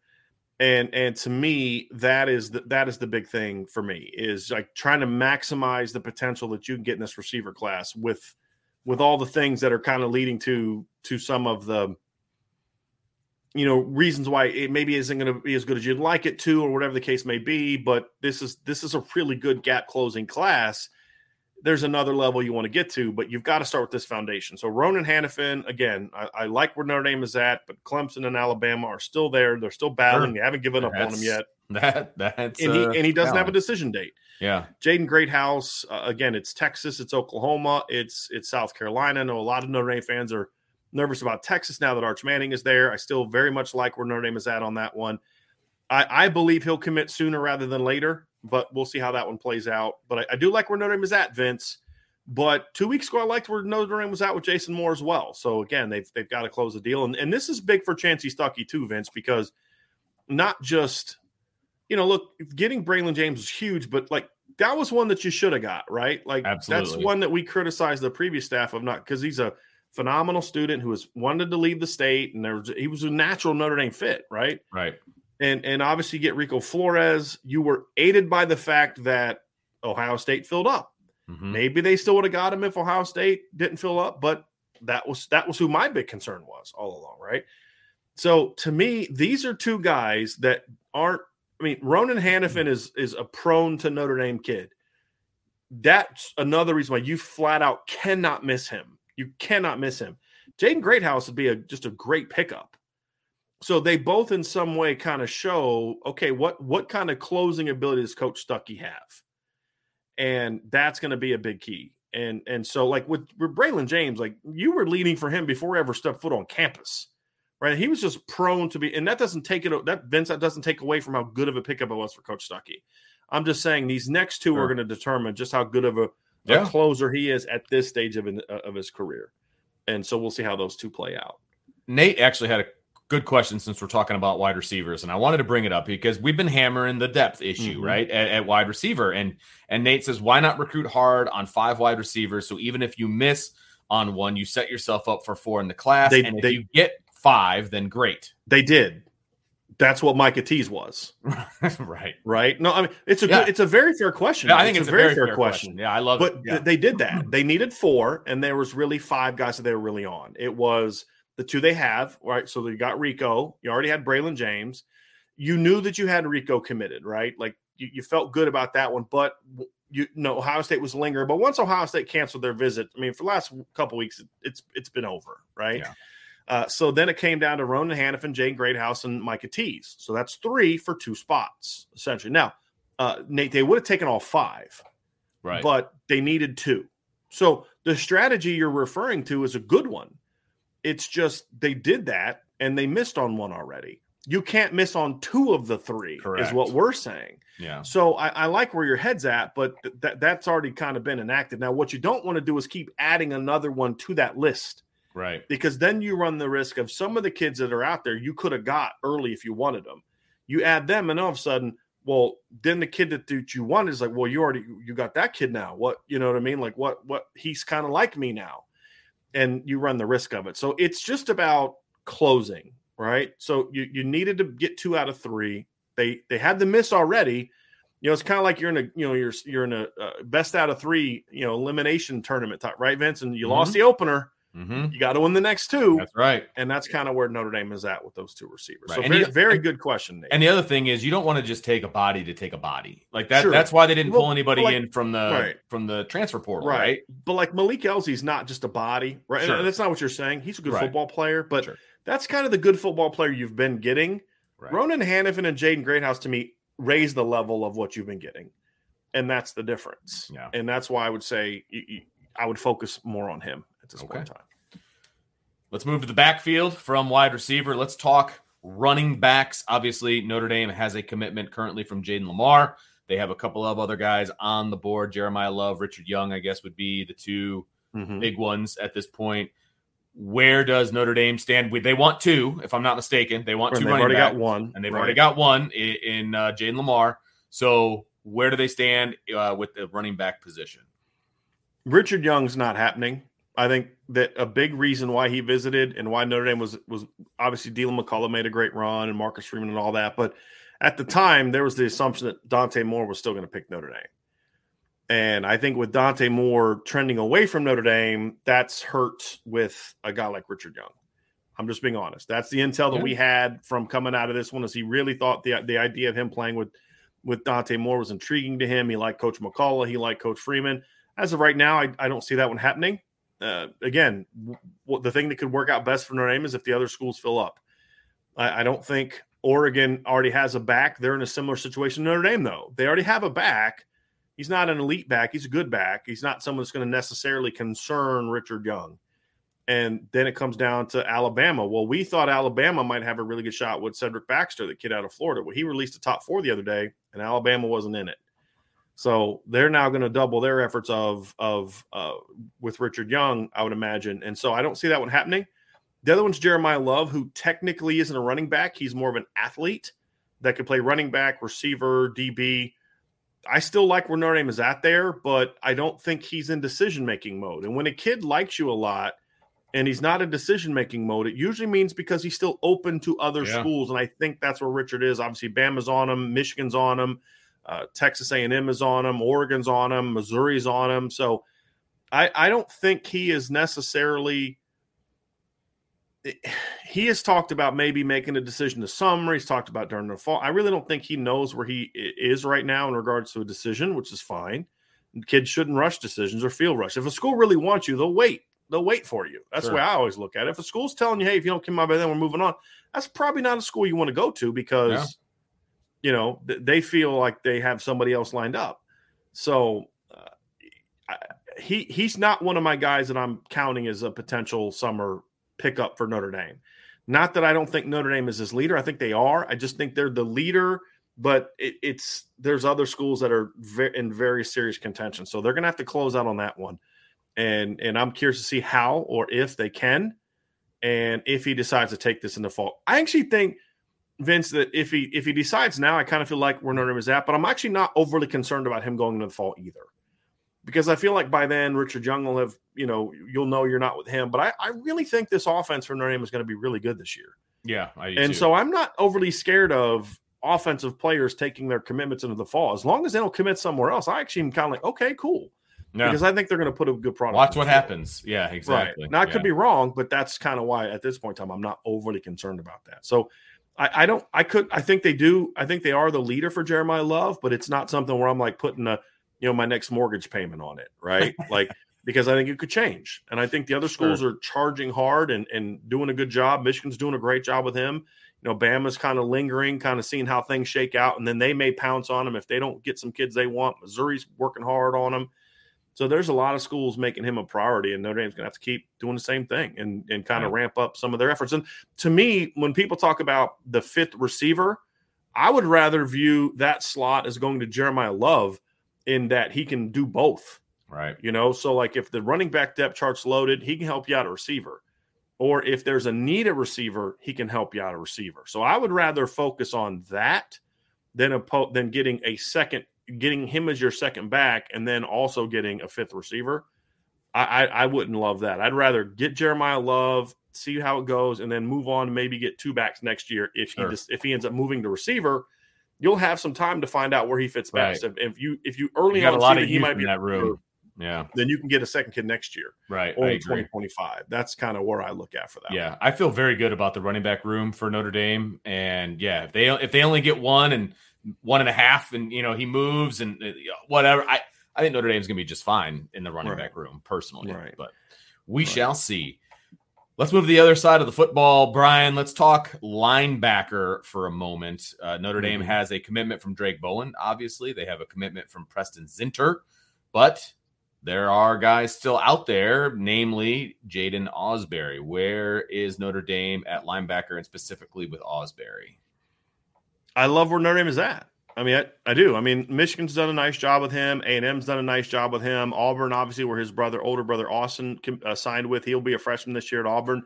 And and to me, that is the, that is the big thing for me is like trying to maximize the potential that you can get in this receiver class with with all the things that are kind of leading to to some of the you know reasons why it maybe isn't going to be as good as you'd like it to or whatever the case may be but this is this is a really good gap closing class. There's another level you want to get to but you've got to start with this foundation. So ronan hanafin again I, I like where notre dame is at but clemson and alabama are still there. They're still battling. Sure. they haven't given up that's, on them yet. that that's and he, and he doesn't have a decision date. Yeah. Jaden greathouse uh, again it's texas it's oklahoma it's it's south carolina. I know a lot of notre dame fans are nervous about Texas now that Arch Manning is there. I still very much like where Notre Dame is at on that one. I, I believe he'll commit sooner rather than later, but we'll see how that one plays out. But I, I, do like where Notre Dame is at, Vince. But two weeks ago, I liked where Notre Dame was at with Jason Moore as well. So again, they've they've got to close the deal, and and this is big for Chansi Stuckey too, Vince, because not just you know, look, getting Braylon James was huge, but like that was one that you should have got right. Like Absolutely. that's one that we criticized the previous staff of not because he's a phenomenal student who was wanted to leave the state, and there was he was a natural Notre Dame fit, right? Right. And and obviously get Rico Flores. You were aided by the fact that Ohio State filled up. Mm-hmm. Maybe they still would have got him if Ohio State didn't fill up, but that was that was who my big concern was all along, right? So to me, these are two guys that aren't. I mean, Ronan Hanafin is is a prone to Notre Dame kid. That's another reason why you flat out cannot miss him. You cannot miss him. Jaden Greathouse would be a just a great pickup. So they both in some way kind of show, okay, what what kind of closing ability does Coach Stuckey have? And that's going to be a big key. And and so like with, with Braylon James, like you were leading for him before he ever stepped foot on campus. Right. He was just prone to be, and that doesn't take it that Vince, that doesn't take away from how good of a pickup it was for Coach Stuckey. I'm just saying these next two sure. are going to determine just how good of a, yeah. a, closer he is at this stage of, uh, of his career. And so we'll see how those two play out. Nate actually had a good question since we're talking about wide receivers, and I wanted to bring it up because we've been hammering the depth issue, mm-hmm. right, at, at, wide receiver, and and Nate says why not recruit hard on five wide receivers? So even if you miss on one, you set yourself up for four in the class, they, and if they, you get five, then great. They did. That's what Micah Tease was. right. Right. No, I mean it's a yeah. good, it's a very fair question. Yeah, I think it's, it's a, very, very fair, fair question. question. Yeah, I love but it. But they did that. They needed four, and there was really five guys that they were really on. It was the two they have, right? So you got Rico, you already had Braylon James. You knew that you had Rico committed, right? Like you, you felt good about that one, but you know Ohio State was lingering. But once Ohio State canceled their visit, I mean, for the last couple weeks, it's it's been over, right? Uh, so then it came down to Ronan Hanafin, Jaden Greathouse, and Micah Tease. So that's three for two spots, essentially. Now, uh, Nate, they would have taken all five, right? But they needed two. So the strategy you're referring to is a good one it's just they did that and they missed on one already. You can't miss on two of the three, Correct. is what we're saying. Yeah. So I, I like where your head's at, but th- that that's already kind of been enacted. Now, what you don't want to do is keep adding another one to that list. Right. Because then you run the risk of some of the kids that are out there you could have got early if you wanted them. You add them, and all of a sudden, well, then the kid that, you want is like, well, you already you got that kid now. What you know what I mean? Like what what he's kind of like me now and you run the risk of it. So it's just about closing, right? So you you needed to get two out of three. They they had the miss already. You know, it's kind of like you're in a you know you're you're in a uh, best out of three you know elimination tournament type, right, Vince? And you mm-hmm. lost the opener. Mm-hmm. You got to win the next two. That's right. And that's kind of where Notre Dame is at with those two receivers. Right. So very, very good question. Nate. And the other thing is you don't want to just take a body to take a body. Like that. Sure. That's why they didn't well, pull anybody like, in from the right. from the transfer portal. Right. right. But like Malik Elzy's not just a body, right? Sure. And that's not what you're saying. He's a good football player, but sure. that's kind of the good football player you've been getting. Ronan Hanafin and Jaden Greathouse to me raise the level of what you've been getting. And that's the difference. Yeah. And that's why I would say I would focus more on him at this okay. point in time. Let's move to the backfield from wide receiver. Let's talk running backs. Obviously, Notre Dame has a commitment currently from Jayden Limar. They have a couple of other guys on the board. Jeremiah Love, Richard Young, I guess, would be the 2 mm-hmm. big ones at this point. Where does Notre Dame stand? They want two, if I'm not mistaken. They want two. They've already got one, and they've right. already got one in, in uh, Jayden Limar. So where do they stand uh, with the running back position? Richard Young's not happening. I think that a big reason why he visited and why Notre Dame was was obviously Deland McCullough made a great run and Marcus Freeman and all that, but at the time there was the assumption that Dante Moore was still going to pick Notre Dame. And I think with Dante Moore trending away from Notre Dame, that's hurt with a guy like Richard Young. I'm just being honest. That's the intel that yeah. we had from coming out of this one. Is he really thought the the idea of him playing with with Dante Moore was intriguing to him? He liked Coach McCullough. He liked Coach Freeman. As of right now, I, I don't see that one happening uh, again, w- the thing that could work out best for Notre Dame is if the other schools fill up. I, I, don't think Oregon already has a back. They're in a similar situation. To Notre Dame, though, they already have a back. He's not an elite back. He's a good back. He's not someone that's going to necessarily concern Richard Young. And then it comes down to Alabama. Well, we thought Alabama might have a really good shot with Cedric Baxter, the kid out of Florida. Well, he released a top four the other day, and Alabama wasn't in it. So they're now going to double their efforts of of uh, with Richard Young, I would imagine. And so I don't see that one happening. The other one's Jeremiah Love, who technically isn't a running back. He's more of an athlete that could play running back, receiver, DB. I still like where Notre Dame is at there, but I don't think he's in decision making mode. And when a kid likes you a lot and he's not in decision making mode, it usually means because he's still open to other yeah. schools. And I think that's where Richard is. Obviously, Bama's on him, Michigan's on him Uh, Texas A&M is on him. Oregon's on him. Missouri's on him. So I, I don't think he is necessarily. He has talked about maybe making a decision this summer. He's talked about during the fall. I really don't think he knows where he is right now in regards to a decision, which is fine. Kids shouldn't rush decisions or feel rushed. If a school really wants you, they'll wait. They'll wait for you. That's sure. the way I always look at it. If a school's telling you, hey, if you don't come out by then, we're moving on, that's probably not a school you want to go to because. You know, th- they feel like they have somebody else lined up. So uh, he he's not one of my guys that I'm counting as a potential summer pickup for Notre Dame. Not that I don't think Notre Dame is his leader. I think they are. I just think they're the leader – but it, it's there's other schools that are in very serious contention, so they're going to have to close out on that one. And and I'm curious to see how or if they can, and if he decides to take this in the fall. I actually think Vince that if he if he decides now, I kind of feel like where Notre Dame is at, but I'm actually not overly concerned about him going into the fall either, because I feel like by then Richard Young will have you know you'll know you're not with him. But I, I really think this offense for Notre Dame is going to be really good this year. Yeah, and too. so I'm not overly scared of offensive players taking their commitments into the fall. As long as they don't commit somewhere else, I actually am kind of like, okay, cool. Yeah. Because I think they're going to put a good product. Watch what happens. Yeah, exactly. Right. Now, I yeah. could be wrong, but that's kind of why at this point in time, I'm not overly concerned about that. So I, I, don't, I could, I think they do, I think they are the leader for Jeremiah Love, but it's not something where I'm like putting a, you know, my next mortgage payment on it, right? like, because I think it could change. And I think the other schools sure. are charging hard and, and doing a good job. Michigan's doing a great job with him you know, Bama's kind of lingering, kind of seeing how things shake out, and then they may pounce on them if they don't get some kids they want. Missouri's working hard on them. So there's a lot of schools making him a priority, and Notre Dame's going to have to keep doing the same thing and, and kind of right. ramp up some of their efforts. And to me, when people talk about the fifth receiver, I would rather view that slot as going to Jeremiah Love in that he can do both. Right. You know, so like if the running back depth chart's loaded, he can help you out a receiver or if there's a need a receiver, he can help you out a receiver. So I would rather focus on that than a po- than getting a second, getting him as your second back, and then also getting a fifth receiver. I, I, I wouldn't love that. I'd rather get Jeremiah Love, see how it goes, and then move on. Maybe get two backs next year if sure. he just if he ends up moving to receiver. You'll have some time to find out where he fits best. Right. If, if, you if you early you on a lot of he might be in that room yeah. Then you can get a second kid next year. Right. Or 2025. That's kind of where I look at for that. Yeah. One. I feel very good about the running back room for Notre Dame. And yeah, if they if they only get one and one and a half and you know he moves and uh, whatever, I, I think Notre Dame's gonna be just fine in the running right. back room personally. Right. But we right. shall see. Let's move to the other side of the football, Brian. Let's talk linebacker for a moment. Uh, Notre Dame mm-hmm. has a commitment from Drayk Bowen. Obviously, they have a commitment from Preston Zinter, but there are guys still out there, namely Jaiden Ausberry. Where is Notre Dame at linebacker and specifically with Ausberry? I love where Notre Dame is at. I mean, I, I, do. I mean, Michigan's done a nice job with him. A and M's done a nice job with him. Auburn, obviously, where his brother, older brother Austin, uh, signed with. He'll be a freshman this year at Auburn.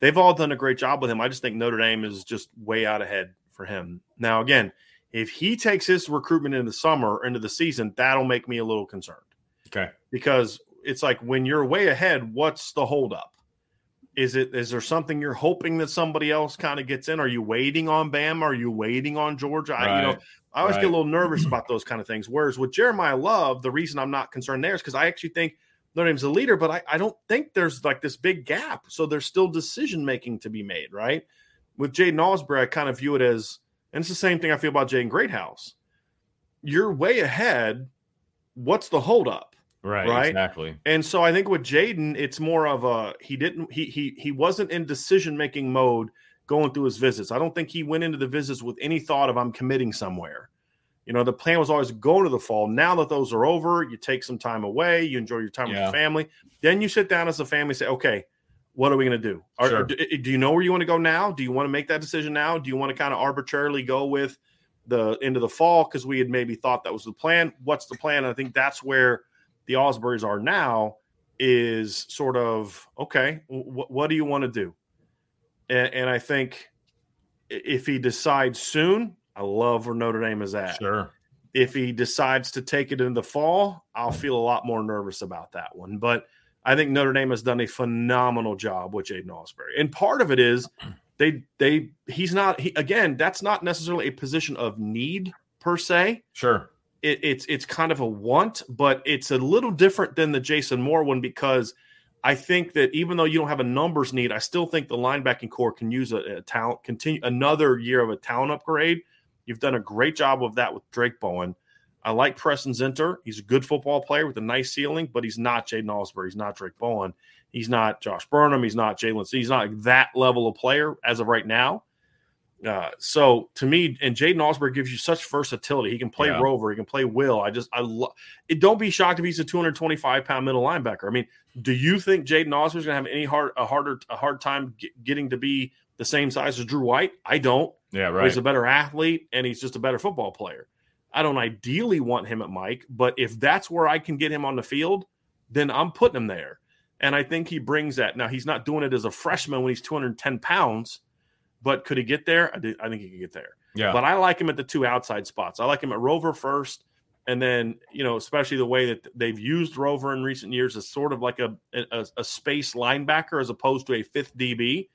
They've all done a great job with him. I just think Notre Dame is just way out ahead for him. Now, again, if he takes his recruitment into the summer, into the season, that'll make me a little concerned. Okay. Because it's like when you're way ahead, what's the holdup? Is it is there something you're hoping that somebody else kind of gets in? Are you waiting on Bam? Are you waiting on Georgia? Right. I, you know, I always right. get a little nervous about those kind of things. Whereas with Jeremiah Love, the reason I'm not concerned there is because I actually think Notre Dame's a leader, but I, I don't think there's like this big gap. So there's still decision making to be made, right? With Jaiden Ausberry, I kind of view it as, and it's the same thing I feel about Jaden Greathouse. You're way ahead. What's the holdup? Right, right, exactly. And so I think with Jaiden, it's more of a he didn't he he he wasn't in decision making mode going through his visits. I don't think he went into the visits with any thought of I'm committing somewhere. You know, the plan was always go to the fall. Now that those are over, you take some time away, you enjoy your time yeah. with your family. Then you sit down as a family, say, okay, what are we going to do? Are, sure. do? Do you know where you want to go now? Do you want to make that decision now? Do you want to kind of arbitrarily go with the end of the fall because we had maybe thought that was the plan? What's the plan? I think that's where the Ausberries are now is sort of okay. W- what do you want to do? And, and, I think if he decides soon, I love where Notre Dame is at. Sure. If he decides to take it in the fall, I'll feel a lot more nervous about that one. But I think Notre Dame has done a phenomenal job with Jaiden Ausberry, and part of it is they they he's not he, again. That's not necessarily a position of need per se. Sure it, it's it's kind of a want, but it's a little different than the Jason Moore one because I think that even though you don't have a numbers need, I still think the linebacking corps can use a, a talent continue another year of a talent upgrade. You've done a great job of that with Drayk Bowen. I like Preston Zinter. He's a good football player with a nice ceiling, but he's not Jaiden Ausberry. He's not Drayk Bowen. He's not Josh Burnham. He's not Jalen. He's not that level of player as of right now. Uh, so to me, and Jaiden Ausberry gives you such versatility. He can play yeah. rover. He can play will. I just I love it. Don't be shocked if he's a 225 pound middle linebacker. I mean, do you think Jaiden Ausberry is going to have any hard a harder a hard time get, getting to be the same size as Drew White? I don't. Yeah, right. He's a better athlete and he's just a better football player. I don't ideally want him at Mike, but if that's where I can get him on the field, then I'm putting him there. And I think he brings that. Now he's not doing it as a freshman when he's 210 pounds but could he get there? I, did, I think he could get there. Yeah. But I like him at the two outside spots. I like him at Rover first, and then you know, especially the way that they've used Rover in recent years as sort of like a a, a space linebacker as opposed to a fifth DB.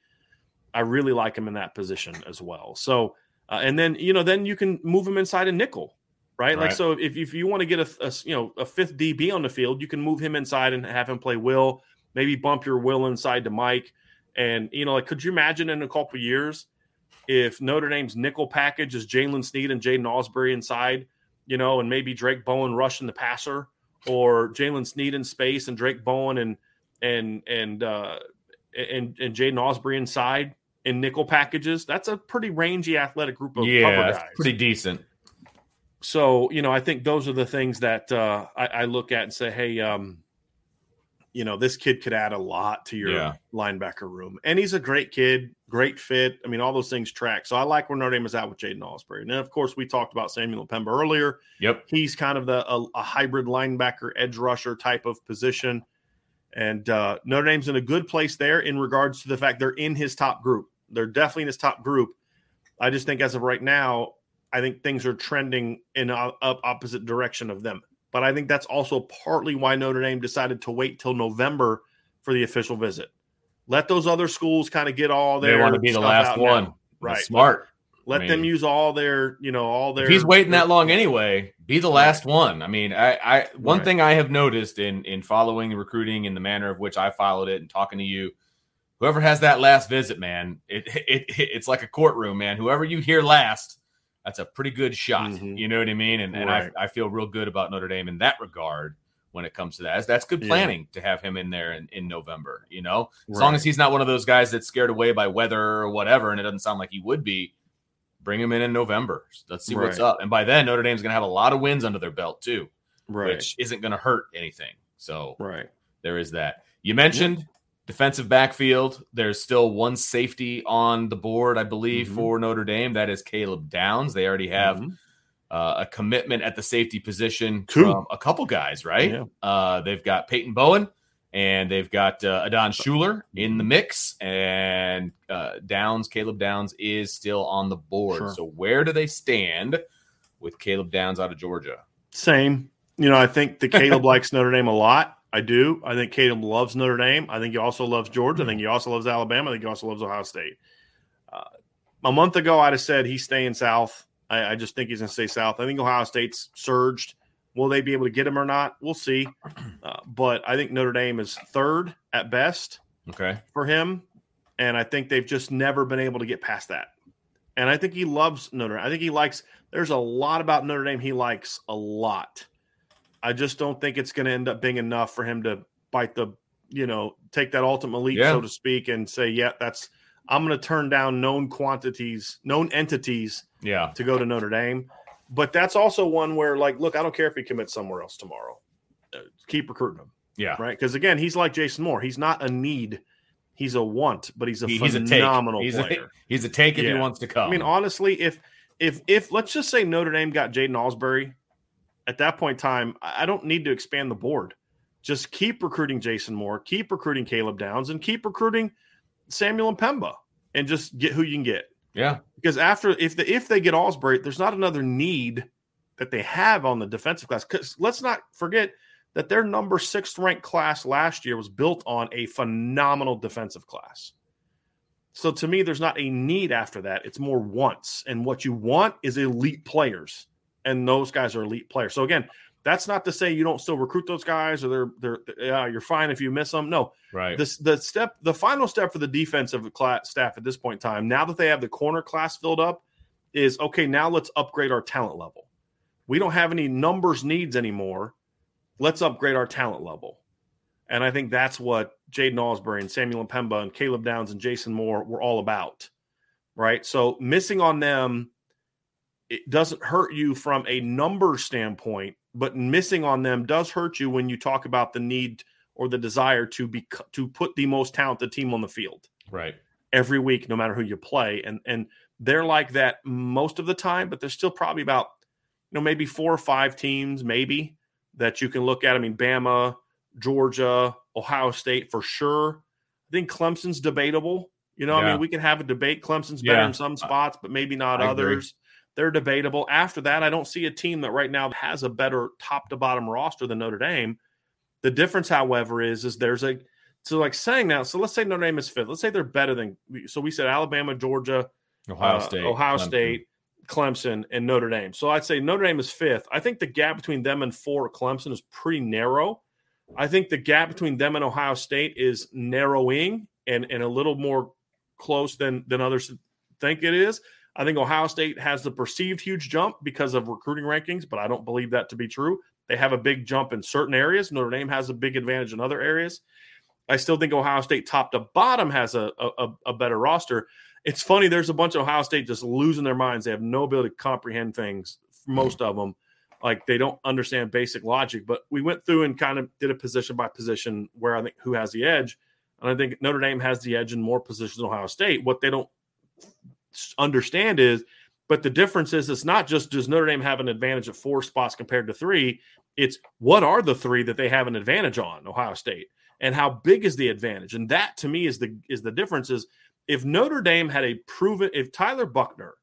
I really like him in that position as well. So, uh, and then you know, then you can move him inside a nickel, right? right. Like so, if if you want to get a, a you know a fifth DB on the field, you can move him inside and have him play Will. Maybe bump your Will inside to Mike and you know, like, could you imagine in a couple years if Notre Dame's nickel package is Jalen Sneed and Jaiden Ausberry inside, you know, and maybe Drayk Bowen rushing the passer, or Jalen Sneed in space and Drayk Bowen and and and uh, and and Jaiden Ausberry inside in nickel packages. That's a pretty rangy athletic group of yeah, pretty decent. So you know, I think those are the things that uh, I, I look at and say, hey, um, you know, this kid could add a lot to your yeah. linebacker room. And he's a great kid, great fit. I mean, all those things track. So I like where Notre Dame is at with Jaiden Ausberry. And then, of course, we talked about Samuel Pemba earlier. Yep. He's kind of the a, a hybrid linebacker, edge rusher type of position. And uh, Notre Dame's in a good place there in regards to the fact they're in his top group. They're definitely in his top group. I just think as of right now, I think things are trending in a, a opposite direction of them. But I think that's also partly why Notre Dame decided to wait till November for the official visit. Let those other schools kind of get all their. They want to be the last one, now. right? That's smart. Let I mean, them use all their, you know, all their. He's waiting that long anyway, be the last right. one. I mean, I, I one right. thing I have noticed in in following recruiting in the manner of which I followed it and talking to you, whoever has that last visit, man, it, it, it it's like a courtroom, man. Whoever you hear last that's a pretty good shot. Mm-hmm. You know what I mean? And, and right. I, I feel real good about Notre Dame in that regard when it comes to that. That's, that's good planning yeah. to have him in there in, in November, you know, as long as he's not one of those guys that's scared away by weather or whatever. And it doesn't sound like he would be. Bring him in in November. Let's see right. what's up. And by then, Notre Dame's going to have a lot of wins under their belt too, which isn't going to hurt anything. So right there is that. You mentioned defensive backfield. There's still one safety on the board, I believe, mm-hmm. for Notre Dame. That is Caleb Downs. They already have mm-hmm. uh, a commitment at the safety position Two. from a couple guys, right? Yeah. Uh, they've got Peyton Bowen and they've got uh, Adon Shuler in the mix, and uh, Downs, Caleb Downs, is still on the board. Sure. So where do they stand with Caleb Downs out of Georgia? Same. You know, I think the Caleb likes Notre Dame a lot. I do. I think Caleb loves Notre Dame. I think he also loves Georgia. I think he also loves Alabama. I think he also loves Ohio State. Uh, a month ago, I'd have said he's staying south. I, I just think he's going to stay south. I think Ohio State's surged. Will they be able to get him or not? We'll see. Uh, but I think Notre Dame is third at best. Okay. For him, and I think they've just never been able to get past that. And I think he loves Notre Dame. I think he likes. There's a lot about Notre Dame he likes a lot. I just don't think it's going to end up being enough for him to bite the, you know, take that ultimate leap, yeah. so to speak, and say, yeah, that's I'm going to turn down known quantities, known entities, yeah, to go to Notre Dame. But that's also one where, like, look, I don't care if he commits somewhere else tomorrow. Uh, keep recruiting him. Yeah. Right. Because again, he's like Jason Moore. He's not a need. He's a want, but he's a he, phenomenal he's player. A, he's a take if yeah. he wants to come. I mean, honestly, if if if let's just say Notre Dame got Jaiden Ausberry at that point in time, I don't need to expand the board. Just keep recruiting Jason Moore, keep recruiting Caleb Downs, and keep recruiting Samuel M'Pemba, and just get who you can get. Yeah, because after if the if they get Ausberry, there's not another need that they have on the defensive class. Because let's not forget that their number six ranked class last year was built on a phenomenal defensive class. So to me, there's not a need after that. It's more wants, and what you want is elite players and those guys are elite players. So again, that's not to say you don't still recruit those guys or they're they're yeah, you're fine if you miss them. No, right. This the step the final step for the defensive class, staff at this point in time. Now that they have the corner class filled up, is okay. Now let's upgrade our talent level. We don't have any numbers needs anymore. Let's upgrade our talent level. And I think that's what Jaiden Ausberry and Samuel M'Pemba and Caleb Downs and Jason Moore were all about. Right. So missing on them, it doesn't hurt you from a number standpoint but missing on them does hurt you when you talk about the need or the desire to be to put the most talented team on the field. Right. Every week, no matter who you play. And and they're like that most of the time, but there's still probably about, you know, maybe four or five teams, maybe, that you can look at. I mean, Bama, Georgia, Ohio State for sure. I think Clemson's debatable. You know, yeah. I mean, we can have a debate. Clemson's better yeah. in some spots, but maybe not I others. Agree they're debatable. After that, I don't see a team that right now has a better top to bottom roster than Notre Dame. The difference, however, is is there's a so like saying now. So let's say Notre Dame is fifth. Let's say they're better than. So we said Alabama, Georgia, Ohio uh, State, Ohio Clemson. State, Clemson, and Notre Dame. So I'd say Notre Dame is fifth. I think the gap between them and four Clemson is pretty narrow. I think the gap between them and Ohio State is narrowing and and a little more close than than others think it is. I think Ohio State has the perceived huge jump because of recruiting rankings, but I don't believe that to be true. They have a big jump in certain areas. Notre Dame has a big advantage in other areas. I still think Ohio State top to bottom has a, a, a better roster. It's funny, there's a bunch of Ohio State just losing their minds. They have no ability to comprehend things, most of them. Like they don't understand basic logic. But we went through and kind of did a position by position where I think who has the edge. And I think Notre Dame has the edge in more positions than Ohio State. What they don't understand is, but the difference is it's not just does Notre Dame have an advantage of four spots compared to three. It's what are the three that they have an advantage on Ohio State, and how big is the advantage? And that to me is the is the difference. Is if Notre Dame had a proven, if Tyler Buchner,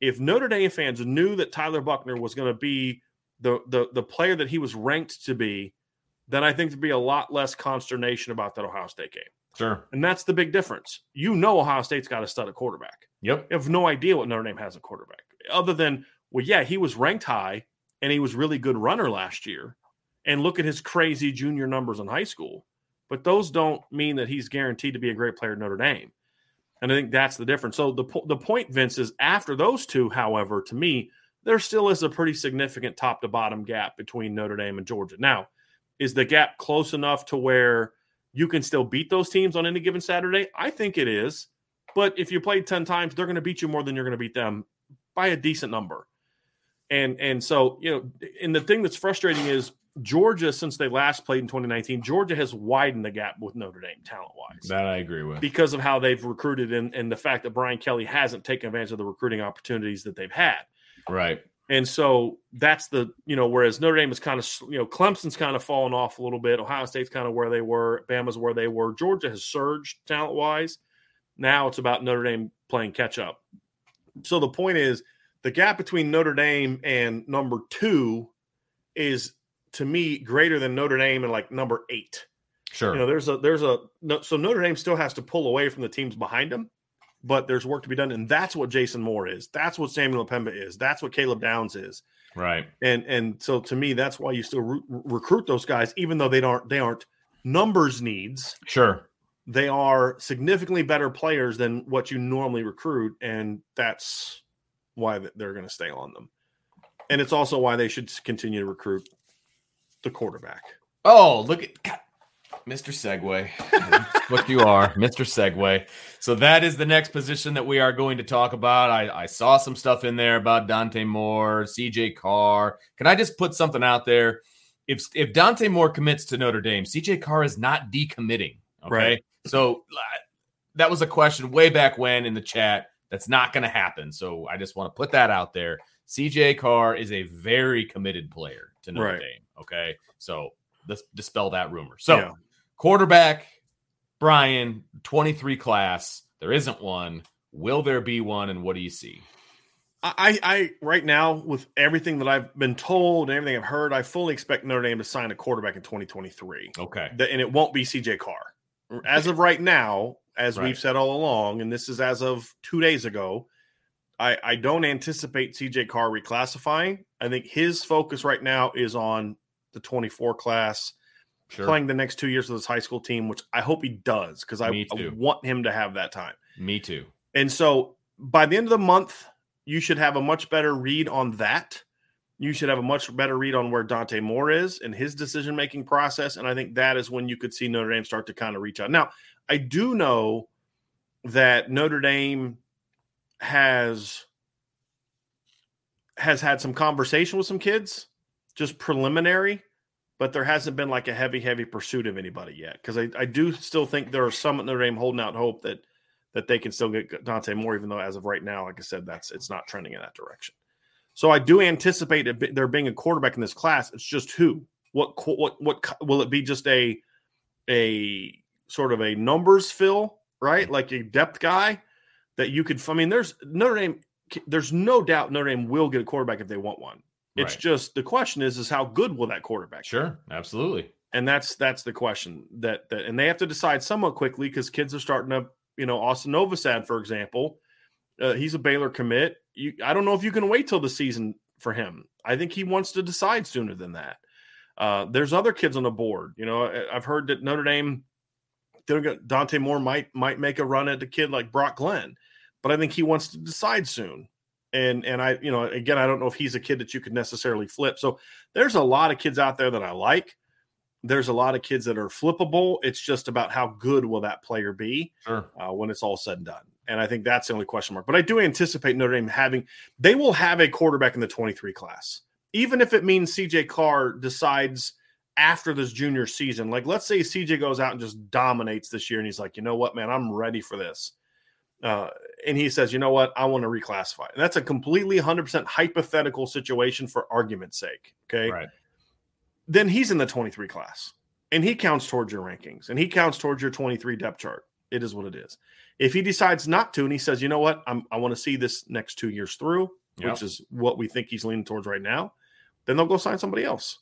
if Notre Dame fans knew that Tyler Buchner was going to be the, the the player that he was ranked to be, then I think there'd be a lot less consternation about that Ohio State game. Sure. And that's the big difference. You know Ohio State's got a stud at quarterback. Yep. You have no idea what Notre Dame has a quarterback. Other than, well, yeah, he was ranked high and he was really good runner last year. And look at his crazy junior numbers in high school. But those don't mean that he's guaranteed to be a great player at Notre Dame. And I think that's the difference. So the the point, Vince, is after those two, however, to me, there still is a pretty significant top to bottom gap between Notre Dame and Georgia. Now, is the gap close enough to where you can still beat those teams on any given Saturday? I think it is. But if you play 10 times, they're going to beat you more than you're going to beat them by a decent number. And and so, you know, and the thing that's frustrating is Georgia, since they last played in 2019, Georgia has widened the gap with Notre Dame talent wise. That I agree with. Because of how they've recruited and, and the fact that Brian Kelly hasn't taken advantage of the recruiting opportunities that they've had. Right. And so that's the, you know, whereas Notre Dame is kind of, you know, Clemson's kind of fallen off a little bit. Ohio State's kind of where they were. Bama's where they were. Georgia has surged talent wise. Now it's about Notre Dame playing catch up. So the point is the gap between Notre Dame and number two is to me greater than Notre Dame and like number eight. Sure. You know, there's a, there's a, so Notre Dame still has to pull away from the teams behind them but there's work to be done, and that's what Jason Moore is. That's what Samuel M'Pemba is. That's what Caleb Downs is. Right. And and so to me, that's why you still re- recruit those guys, even though they don't they aren't numbers needs. Sure. They are significantly better players than what you normally recruit, and that's why they're going to stay on them. And it's also why they should continue to recruit the quarterback. Oh, look at God, Mr. Segway. what you are, Mr. Segway. So that is the next position that we are going to talk about. I, I saw some stuff in there about Dante Moore, CJ Carr. Can I just put something out there? If if Dante Moore commits to Notre Dame, CJ Carr is not decommitting. Okay. Right. So that was a question way back when in the chat. That's not going to happen. So I just want to put that out there. CJ Carr is a very committed player to Notre right. Dame. Okay. So let's dispel that rumor. So yeah. quarterback, Brian, 23 class. There isn't one. Will there be one? And what do you see? I, I right now with everything that I've been told and everything I've heard, I fully expect Notre Dame to sign a quarterback in 2023. Okay, the, and it won't be CJ Carr. As of right now, as right. we've said all along, and this is as of two days ago, I, I don't anticipate CJ Carr reclassifying. I think his focus right now is on the 24 class, sure. playing the next two years with his high school team, which I hope he does because I, I want him to have that time. Me too. And so by the end of the month, you should have a much better read on that. You should have a much better read on where Dante Moore is and his decision making process. And I think that is when you could see Notre Dame start to kind of reach out. Now, I do know that Notre Dame has has had some conversation with some kids, just preliminary, but there hasn't been like a heavy, heavy pursuit of anybody yet. Because I, I do still think there are some at Notre Dame holding out hope that that they can still get Dante Moore, even though as of right now, like I said, that's it's not trending in that direction. So I do anticipate there being a quarterback in this class. It's just who, what, what, what will it be? Just a a sort of a numbers fill, right? Like a depth guy that you could. I mean, there's Notre Dame. There's no doubt Notre Dame will get a quarterback if they want one. It's right. just the question is is how good will that quarterback? Sure, be? absolutely. And that's that's the question that that and they have to decide somewhat quickly because kids are starting to you know Austin Novosad for example, uh, he's a Baylor commit. You, I don't know if you can wait till the season for him. I think he wants to decide sooner than that. Uh, there's other kids on the board. You know, I've heard that Notre Dame, Dante Moore might might make a run at the kid like Brock Glenn, but I think he wants to decide soon. And and I, you know, again, I don't know if he's a kid that you could necessarily flip. So there's a lot of kids out there that I like. There's a lot of kids that are flippable. It's just about how good will that player be sure. uh, when it's all said and done. And I think that's the only question mark. But I do anticipate Notre Dame having, they will have a quarterback in the 23 class, even if it means CJ Carr decides after this junior season. Like, let's say CJ goes out and just dominates this year and he's like, you know what, man, I'm ready for this. Uh, and he says, you know what, I want to reclassify. And that's a completely 100% hypothetical situation for argument's sake. Okay. Right. Then he's in the 23 class and he counts towards your rankings and he counts towards your 23 depth chart. It is what it is. If he decides not to, and he says, you know what, I'm, i want to see this next two years through, yep. which is what we think he's leaning towards right now, then they'll go sign somebody else.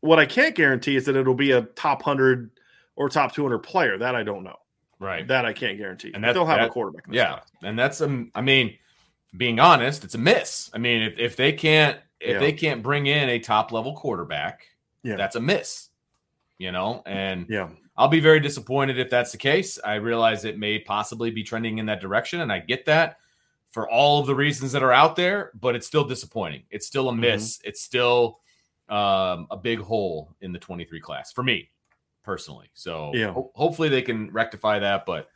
What I can't guarantee is that it'll be a top 100 or top 200 player. That I don't know. Right. That I can't guarantee. And they'll have that, a quarterback. yeah. Class. And that's, um, I mean, being honest, it's a miss. I mean, if, if they can't, if yeah. they can't bring in a top level quarterback, yeah. that's a miss, you know? And yeah, I'll be very disappointed if that's the case. I realize it may possibly be trending in that direction, and I get that for all of the reasons that are out there, but it's still disappointing. It's still a miss. Mm-hmm. It's still um, a big hole in the 23 class for me personally. So yeah. Ho- hopefully they can rectify that, but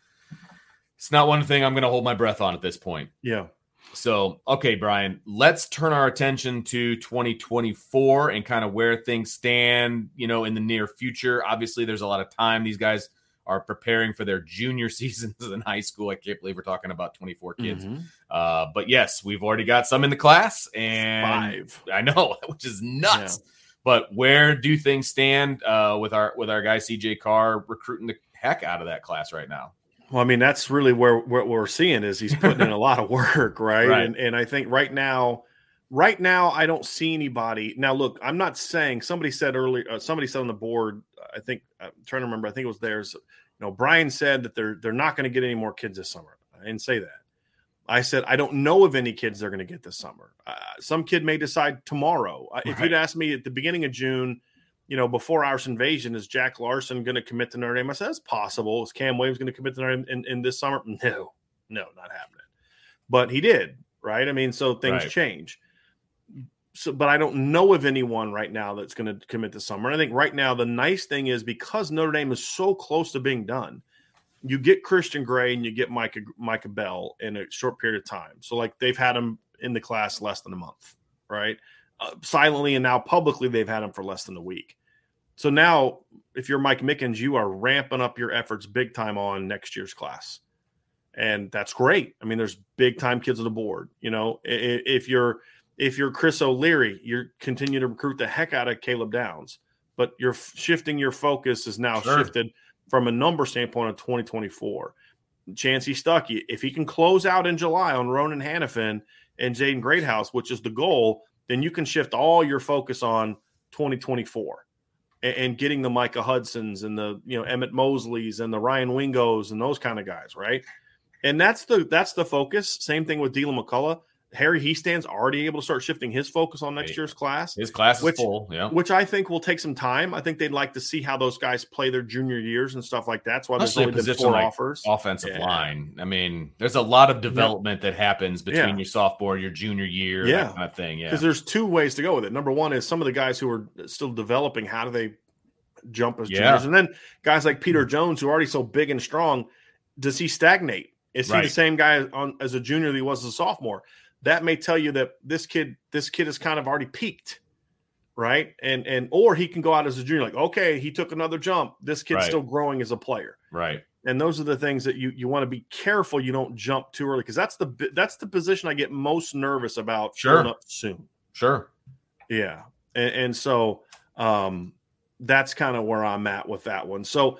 it's not one thing I'm going to hold my breath on at this point. Yeah. So, okay, Brian, let's turn our attention to 2024 and kind of where things stand, you know, in the near future. Obviously, there's a lot of time. These guys are preparing for their junior seasons in high school. I can't believe we're talking about 24 kids. Mm-hmm. Uh, but yes, we've already got some in the class and five. I know, which is nuts. Yeah. But where do things stand uh, with our with our guy CJ Carr recruiting the heck out of that class right now? Well, I mean, that's really where what we're seeing is he's putting in a lot of work, right? right? And and I think right now, right now, I don't see anybody. Now, look, I'm not saying somebody said earlier. Uh, somebody said on the board. I think I'm trying to remember. I think it was theirs. You know, Brian said that they're they're not going to get any more kids this summer. I didn't say that. I said I don't know of any kids they're going to get this summer. Uh, some kid may decide tomorrow. Uh, if you'd asked me at the beginning of June you know, before Irish invasion, is Jack Larsen going to commit to Notre Dame? I said, it's possible. Is Cam Williams going to commit to Notre Dame in, in, this summer? No, no, not happening. But he did, right? I mean, so things right. change. So, but I don't know of anyone right now that's going to commit this summer. And I think right now the nice thing is because Notre Dame is so close to being done, you get Christian Gray and you get Micah Micah Bell in a short period of time. So like they've had him in the class less than a month, right? Uh, silently and now publicly they've had him for less than a week. So now, if you're Mike Mickens, you are ramping up your efforts big time on next year's class, and that's great. I mean, there's big time kids on the board. You know, if you're if you're Chris O'Leary, you're continuing to recruit the heck out of Caleb Downs, but you're shifting your focus is now sure. shifted from a number standpoint of 2024. Chansi Stuckey, if he can close out in July on Ronan Hanafin and Jaden Greathouse, which is the goal, then you can shift all your focus on 2024 and, and getting the Micah Hudsons and the you know Emmett Mosleys and the Ryan Wingos and those kind of guys, right? And that's the that's the focus. Same thing with Deland McCullough. Harry Hiestand's already able to start shifting his focus on next year's class. His class which, is full, yeah. Which I think will take some time. I think they'd like to see how those guys play their junior years and stuff like that. That's why there's only been four like offers. Offensive yeah. line. I mean, there's a lot of development yeah. that happens between yeah. your sophomore, your junior year, yeah. kind of thing. Yeah. Because there's two ways to go with it. Number one is some of the guys who are still developing, how do they jump as juniors? And then guys like Peter mm-hmm. Jones, who are already so big and strong, does he stagnate? Is right. he the same guy on, as a junior that he was as a sophomore? That may tell you that this kid this kid is kind of already peaked right? And and or he can go out as a junior like okay he took another jump. This kid's right. still growing as a player. Right. And those are the things that you you want to be careful you don't jump too early because that's the that's the position i get most nervous about sure. up soon. Sure. Yeah. And, and so um that's kind of where i'm at with that one. So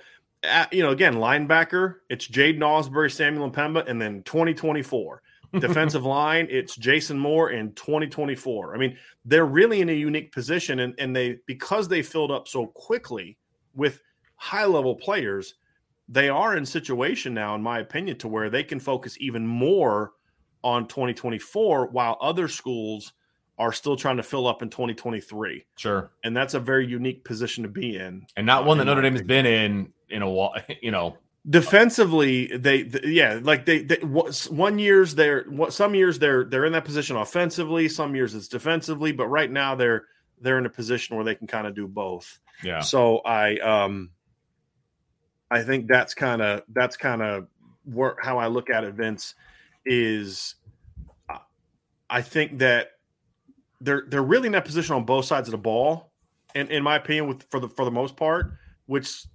you know again linebacker it's Jaiden Ausberry samuel M'Pemba, and then 2024 defensive line, it's Jason Moore in 2024. I mean, they're really in a unique position, and, and they because they filled up so quickly with high level players, they are in situation now, in my opinion, to where they can focus even more on 2024 while other schools are still trying to fill up in 2023. Sure. And that's a very unique position to be in. And not uh, one that Notre Dame has been in in a while, you know, defensively they, they, yeah like they, they one years they're some years they're they're in that position offensively some years it's defensively but right now they're they're in a position where they can kind of do both. Yeah. So i um i think that's kind of that's kind of where how i look at it vince is i think that they're they're really in that position on both sides of the ball and in my opinion with for the for the most part which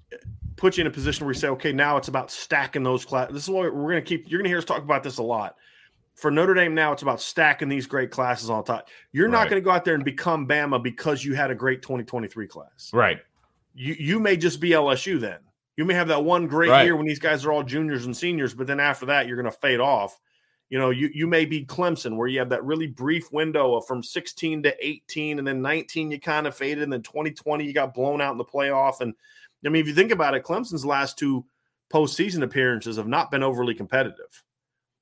put you in a position where you say, okay, now it's about stacking those classes. This is what we're going to keep. You're going to hear us talk about this a lot. For Notre Dame now, it's about stacking these great classes on top. You're right. not going to go out there and become Bama because you had a great 2023 class. Right. You you may just be LSU then. You may have that one great right. year when these guys are all juniors and seniors, but then after that, you're going to fade off. You know, you you may be Clemson where you have that really brief window of from 16 to 18, and then 19 you kind of faded, and then 2020 you got blown out in the playoff, and I mean, if you think about it, Clemson's last two postseason appearances have not been overly competitive.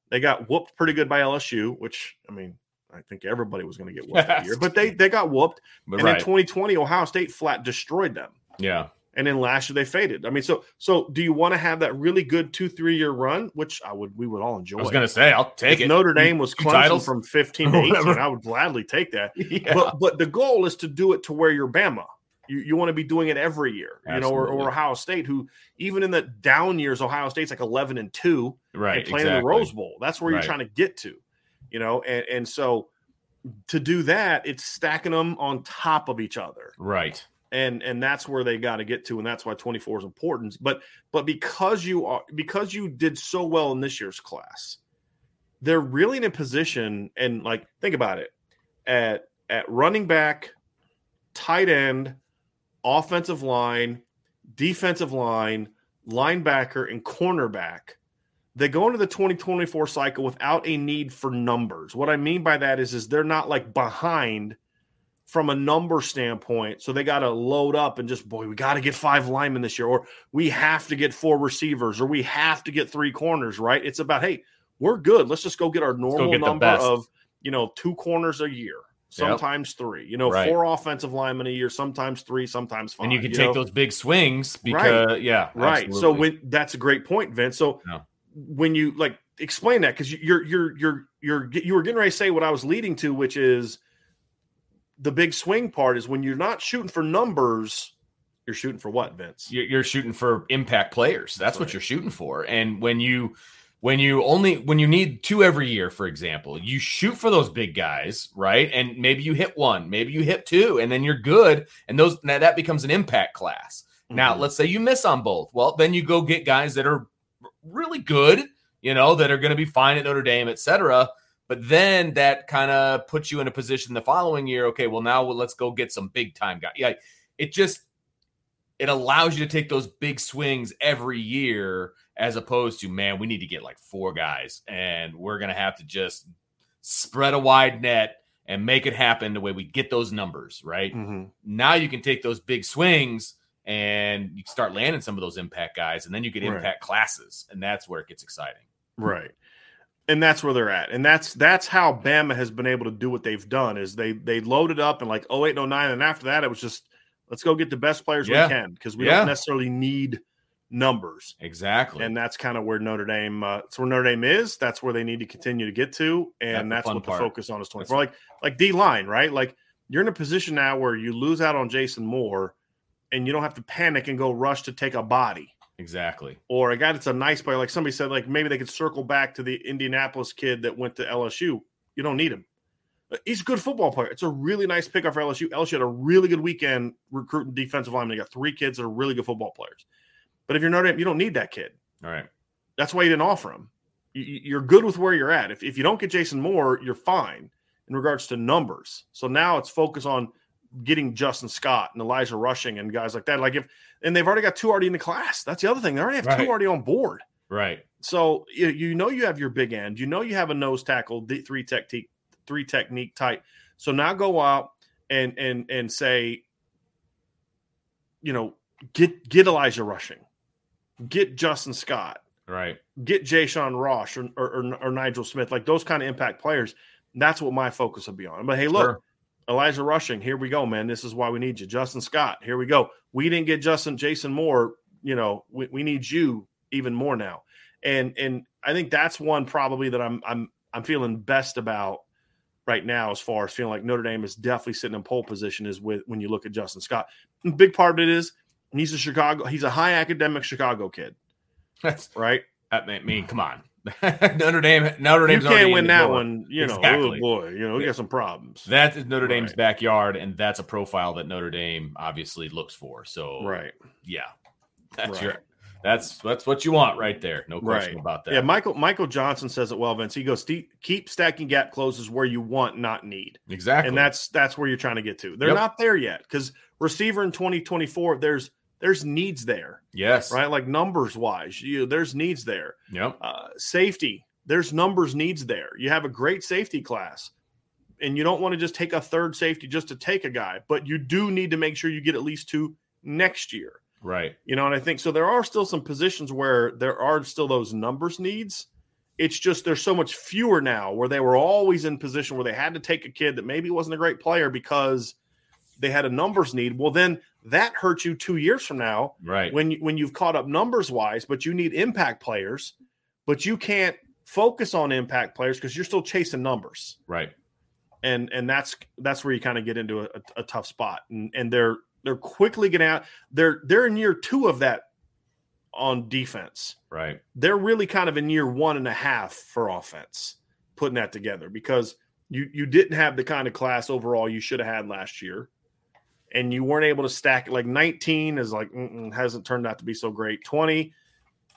They got whooped pretty good by LSU, which I mean, I think everybody was going to get whooped that year, but they they got whooped. But and right. in 2020, Ohio State flat destroyed them. Yeah. And then last year they faded. I mean, so so do you want to have that really good two three year run, which I would we would all enjoy. I was going to say I'll take if it. Notre Dame was Clemson from 15 to 18. I would gladly take that. Yeah. But but the goal is to do it to where you're Bama. You, you want to be doing it every year, you know, or, or, Ohio State, who even in the down years, Ohio State's like eleven and two, right? And playing exactly. the Rose Bowl. That's where right. you're trying to get to, you know, and, and so to do that, it's stacking them on top of each other, right? And and that's where they got to get to, and that's why 24 is important. But but because you are because you did so well in this year's class, they're really in a position, and like think about it at at running back, tight end offensive line, defensive line, linebacker, and cornerback. They go into the 2024 cycle without a need for numbers. What I mean by that is, is they're not like behind from a number standpoint. So they got to load up and just, boy, we got to get five linemen this year, or we have to get four receivers, or we have to get three corners, right? It's about, hey, we're good. Let's just go get our normal get number of, you know, two corners a year sometimes yep. three. You know, right. four offensive linemen a year, sometimes three, sometimes five. And you can you take know? those big swings because right. yeah, right. Absolutely. So when that's a great point, Vince. So yeah. when you like explain that because you're you're you're you're you were getting ready to say what I was leading to, which is the big swing part is when you're not shooting for numbers. You're shooting for what, Vince? You're shooting for impact players. That's right. what you're shooting for. And when you when you only when you need two every year for example you shoot for those big guys right? And maybe you hit one maybe you hit two and then you're good. And those now that becomes an impact class. Mm-hmm. now let's say you miss on both. Well then you go get guys that are really good you know that are going to be fine at notre dame etc but then that kind of puts you in a position the following year okay well now let's go get some big time guys yeah. It just it allows you to take those big swings every year as opposed to man we need to get like four guys and we're going to have to just spread a wide net and make it happen the way we get those numbers right mm-hmm. now you can take those big swings and you start landing some of those impact guys and then you get impact right. classes and that's where it gets exciting Right. And that's where they're at. And that's that's how Bama has been able to do what they've done is they they loaded up in like 08 09 and after that it was just let's go get the best players yeah. we can because we yeah. don't necessarily need numbers. Exactly. And that's kind of where Notre Dame uh, that's where Notre Dame is. That's where they need to continue to get to and that's, that's what part. the focus on is 24. That's like like D line, right? Like you're in a position now where you lose out on Jason Moore and you don't have to panic and go rush to take a body. Exactly. Or a guy that's a nice player, like somebody said, like maybe they could circle back to the Indianapolis kid that went to LSU. You don't need him. He's a good football player. It's a really nice pickup for LSU. LSU had a really good weekend recruiting defensive linemen. They got three kids that are really good football players. But if you're Notre Dame, you don't need that kid. All right. That's why you didn't offer him. You're good with where you're at. If, if you don't get Jason Moore, you're fine in regards to numbers. So now it's focus on getting Justin Scott and Elijah Rushing and guys like that. Like if and they've already got two already in the class. That's the other thing. They already have right. two already on board. Right. So you, you know you have your big end. You know you have a nose tackle, three technique, three technique type. So now go out and and and say, you know, get get Elijah Rushing, get Justin Scott, right? Get Jay Sean Ross or, or, or, Nigel Smith, like those kind of impact players. That's what my focus will be on. But hey, look, sure. Elijah Rushing, here we go, man. This is why we need you. Justin Scott, here we go. We didn't get Justin Jason Moore. You know, we, we need you even more now. And and I think that's one probably that I'm I'm I'm feeling best about right now as far as feeling like Notre Dame is definitely sitting in pole position is with when you look at Justin Scott. And big part of it is he's a Chicago, he's a high academic Chicago kid. That's right. I mean, come on. Notre Dame. Notre Dame. You can't win that door. one. You know, oh exactly. oh boy, you know, we got some problems. That is Notre Dame's right. backyard, and that's a profile that Notre Dame obviously looks for. So, right, yeah, that's right. your. That's that's what you want right there. No question right. about that. Yeah, Michael Michael Johnson says it well, Vince. He goes, keep stacking gap closes where you want, not need. Exactly, and that's that's where you're trying to get to. They're yep. not there yet because receiver in 2024, there's there's needs there. Yes. Right. Like numbers wise, you there's needs there. Yep. Uh, safety, there's numbers needs there. You have a great safety class, and you don't want to just take a third safety just to take a guy, but you do need to make sure you get at least two next year. Right. You know, and I think so. There are still some positions where there are still those numbers needs. It's just there's so much fewer now where they were always in position where they had to take a kid that maybe wasn't a great player because they had a numbers need. Well, then that hurts you two years from now, right? When when you've caught up numbers wise, but you need impact players, but you can't focus on impact players because you're still chasing numbers, right? And and that's that's where you kind of get into a, a, tough spot, and and they're they're quickly getting out. They're they're in year two of that on defense, right? They're really kind of in year one and a half for offense, putting that together because you you didn't have the kind of class overall you should have had last year and you weren't able to stack it. Like 19 is like hasn't turned out to be so great. 20,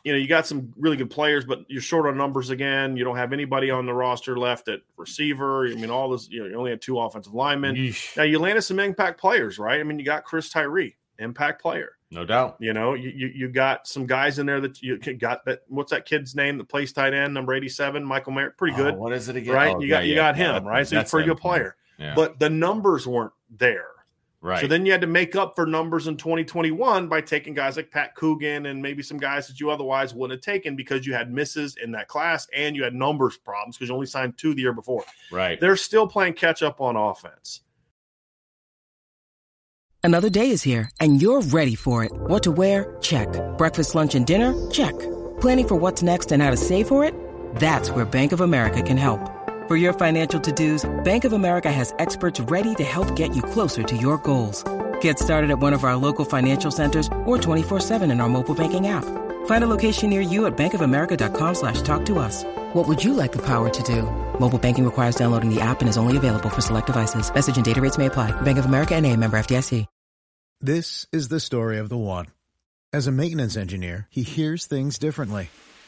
you know, you got some really good players, but you're short on numbers again. You don't have anybody on the roster left at receiver. I mean, all this, you know, you only had two offensive linemen. Yeesh. Now you landed some impact players, right? I mean, you got Chris Tyree, impact player. No doubt. You know, you, you, you got some guys in there that you got that what's that kid's name that plays tight end, number 87, Michael Merritt. Pretty oh, good. Oh, what is it again? Right. Oh, you got yeah, you got him, right? So he's a pretty him. good player. Yeah. But the numbers weren't there. Right. So then you had to make up for numbers in 2021 by taking guys like Pat Coogan and maybe some guys that you otherwise wouldn't have taken because you had misses in that class and you had numbers problems because you only signed two the year before. Right. They're still playing catch up on offense. Another day is here and you're ready for it. What to wear? Check. Breakfast, lunch, and dinner? Check. Planning for what's next and how to save for it? That's where Bank of America can help. For your financial to-dos, Bank of America has experts ready to help get you closer to your goals. Get started at one of our local financial centers or 24-7 in our mobile banking app. Find a location near you at bankofamerica.com slash talk to us. What would you like the power to do? Mobile banking requires downloading the app and is only available for select devices. Message and data rates may apply. Bank of America and a member FDIC. This is the story of the one. As a maintenance engineer, he hears things differently.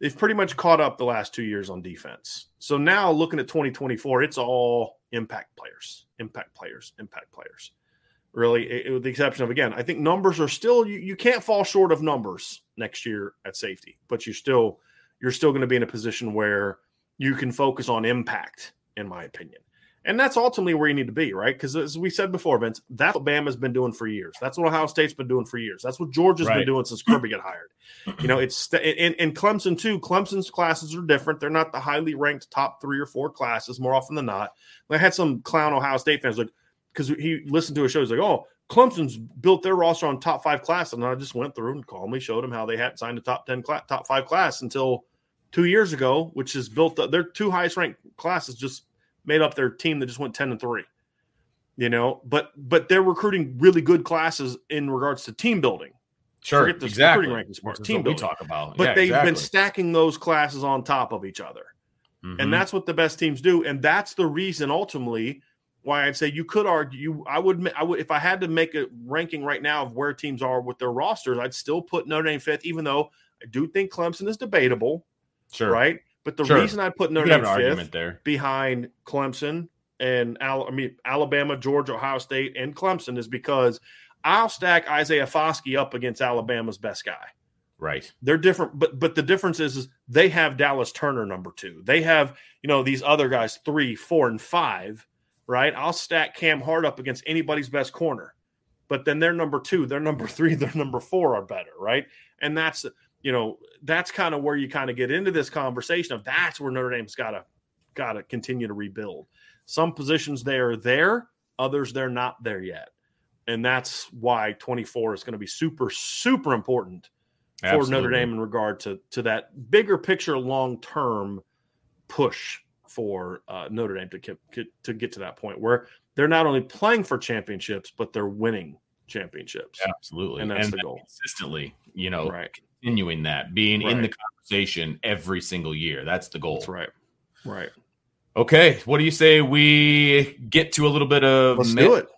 they've pretty much caught up the last two years on defense. So now looking at 2024, it's all impact players, impact players, impact players. Really, it, with the exception of again, I think numbers are still you, you can't fall short of numbers next year at safety, but you still you're still going to be in a position where you can focus on impact, in my opinion. And that's ultimately where you need to be, right? Because as we said before, Vince, that's what Bama's been doing for years. That's what Ohio State's been doing for years. That's what Georgia's right. been doing since Kirby got hired. You know, it's and, and Clemson too. Clemson's classes are different. They're not the highly ranked top three or four classes more often than not. I had some clown Ohio State fans like because he listened to a show. He's like, "Oh, Clemson's built their roster on top five class," and I just went through and calmly showed him how they hadn't signed a top ten, class, top five class until two years ago, which is built. Their two highest ranked classes just made up their team that just went 10 and 3 you know but but they're recruiting really good classes in regards to team building sure Forget the exactly recruiting rankings part, team building. we talk about but yeah, they've exactly. been stacking those classes on top of each other mm-hmm. and that's what the best teams do and that's the reason ultimately why I'd say you could argue you I would I would if I had to make a ranking right now of where teams are with their rosters I'd still put Notre Dame fifth even though I do think Clemson is debatable sure right but the sure. reason I put Notre Dame fifth there. behind Clemson and Al- I mean Alabama, Georgia, Ohio State, and Clemson is because I'll stack Isaiah Foskey up against Alabama's best guy. Right. They're different, but but the difference is, is they have Dallas Turner number two. They have you know these other guys three, four, and five. Right. I'll stack Cam Hart up against anybody's best corner, but then they're number two, they're number three, they're number four are better. Right. And that's you know, that's kind of where you kind of get into this conversation of that's where Notre Dame's got to got to continue to rebuild. Some positions they are there, others they're not there yet. And that's why 24 is going to be super super important Absolutely. for Notre Dame in regard to to that bigger picture long term push for uh, Notre Dame to get, to get to that point where they're not only playing for championships but they're winning championships. Absolutely, and that's and the goal consistently. You know, right continuing that, being right. in the conversation every single year. That's the goal. That's right. Right. Okay. What do you say we get to a little bit of Let's mail- do it.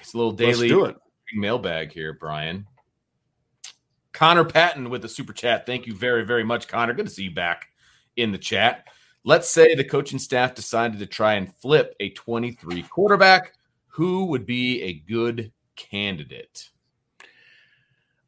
It's a little daily do it. mailbag here, Brian. Connor Patton with the super chat. Thank you very, very much, Connor. Good to see you back in the chat. Let's say the coaching staff decided to try and flip a 23 quarterback. Who would be a good candidate?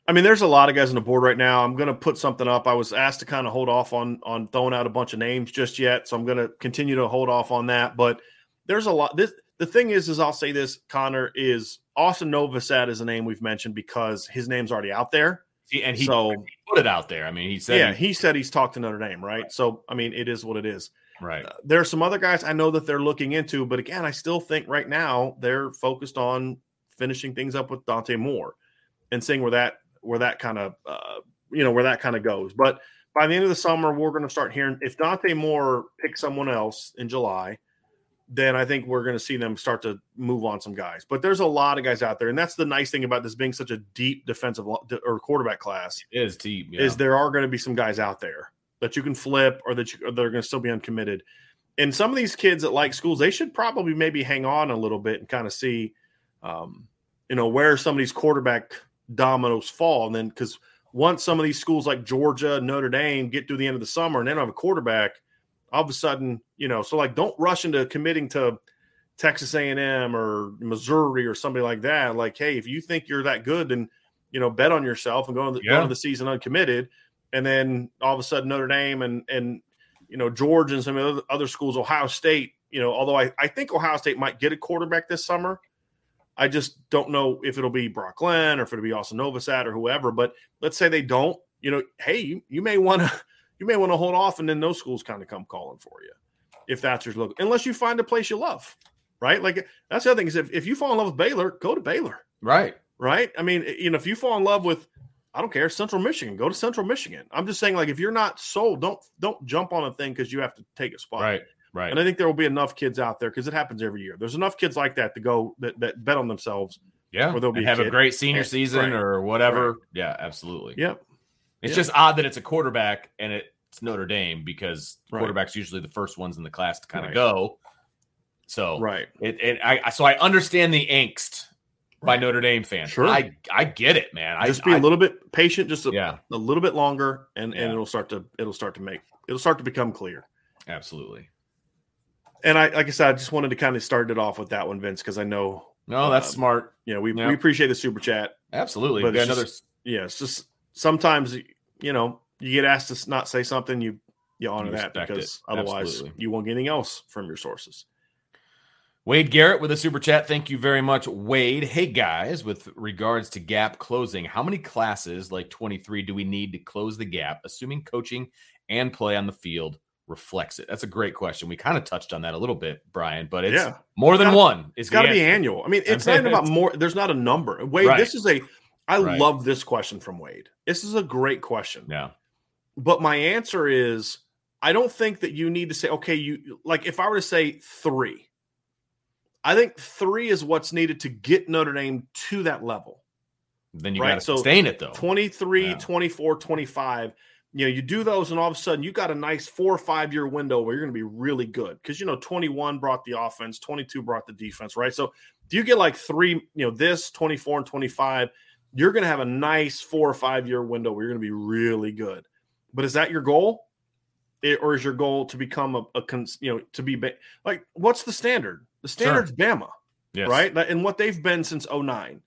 I mean, there's a lot of guys on the board right now. I'm going to put something up. I was asked to kind of hold off on on throwing out a bunch of names just yet, so I'm going to continue to hold off on that. But there's a lot. This the thing is, is I'll say this, Connor is Austin Novosad is a name we've mentioned because his name's already out there. He, and he, so, he put it out there. I mean, he said, yeah, he, he said he's talked to Notre Dame, right? right? So, I mean, it is what it is. Right. Uh, there are some other guys I know that they're looking into, but again, I still think right now they're focused on finishing things up with Dante Moore and seeing where that where that kind of uh, you know where that kind of goes. But by the end of the summer, we're going to start hearing if Dante Moore picks someone else in July, then I think we're going to see them start to move on some guys. But there's a lot of guys out there, and that's the nice thing about this being such a deep defensive or quarterback class. It is deep. Yeah. Is there are going to be some guys out there that you can flip or that you, or they're going to still be uncommitted. And some of these kids that like schools, they should probably maybe hang on a little bit and kind of see, um, you know, where some of these quarterback dominoes fall. And then because once some of these schools like Georgia, Notre Dame get through the end of the summer and they don't have a quarterback, all of a sudden, you know, so like don't rush into committing to Texas A&M or Missouri or somebody like that. Like, hey, if you think you're that good, then you know, bet on yourself and go into the, yeah. go into the season uncommitted. And then all of a sudden, Notre Dame and and you know Georgia and some other, other schools, Ohio State. You know, although I, I think Ohio State might get a quarterback this summer, I just don't know if it'll be Brock Glenn or if it'll be Austin Novosad or whoever. But let's say they don't, you know, hey, you, you may want to you may want to hold off, and then those schools kind of come calling for you, if that's your look. Unless you find a place you love, right? Like that's the other thing is if, if you fall in love with Baylor, go to Baylor, right? Right. I mean, you know, if you fall in love with I don't care. Central Michigan. Go to Central Michigan. I'm just saying, like, if you're not sold, don't don't jump on a thing because you have to take a spot. Right. Right. And I think there will be enough kids out there because it happens every year. There's enough kids like that to go that, that bet on themselves. Yeah. Or they'll be have a, a great senior season right. or whatever. Right. Yeah, absolutely. Yep. It's yep. just odd that it's a quarterback and it's Notre Dame because right. quarterbacks usually the first ones in the class to kind of go. So right. It, it I so I understand the angst by Notre Dame fans. Sure. I I get it, man. I Just be a I, little bit patient, just a, yeah, a little bit longer, and and it'll start to it'll start to make it'll start to become clear. absolutely. And I like I said, I just wanted to kind of start it off with that one, Vince, because I know No, that's Um, smart. you know we Yeah. we appreciate the super chat. Absolutely. but another. just- Yeah, it's just sometimes you know you get asked to not say something, you you honor You that respect it. because otherwise Absolutely. you won't get anything else from your sources. Wade Garrett with a super chat. Thank you very much, Wade. Hey guys, with regards to gap closing, how many classes like 23 do we need to close the gap, assuming coaching and play on the field reflects it? That's a great question. We kind of touched on that a little bit, Brian, but it's Yeah. more than gotta- one. It's got to be annual. I mean, it's not about more. There's not a number. Wade, Right. this is a. I Right. love this question from Wade. This is a great question. Yeah. But my answer is I don't think that you need to say, okay, you like if I were to say three, I think three is what's needed to get Notre Dame to that level. Then you Right, got to so sustain it though. 23, Yeah. 24, 25. You know, you do those, and all of a sudden you got a nice four or five year window where you're going to be really good because you know 21 brought the offense, 22 brought the defense, right? So if you get like three, you know, this 24 and 25, you're going to have a nice four or five year window where you're going to be really good. But is that your goal? It- or is your goal to become a, a cons- you know, to be ba- like what's the standard? The standard's Bama Yes. right? And what they've been since 09.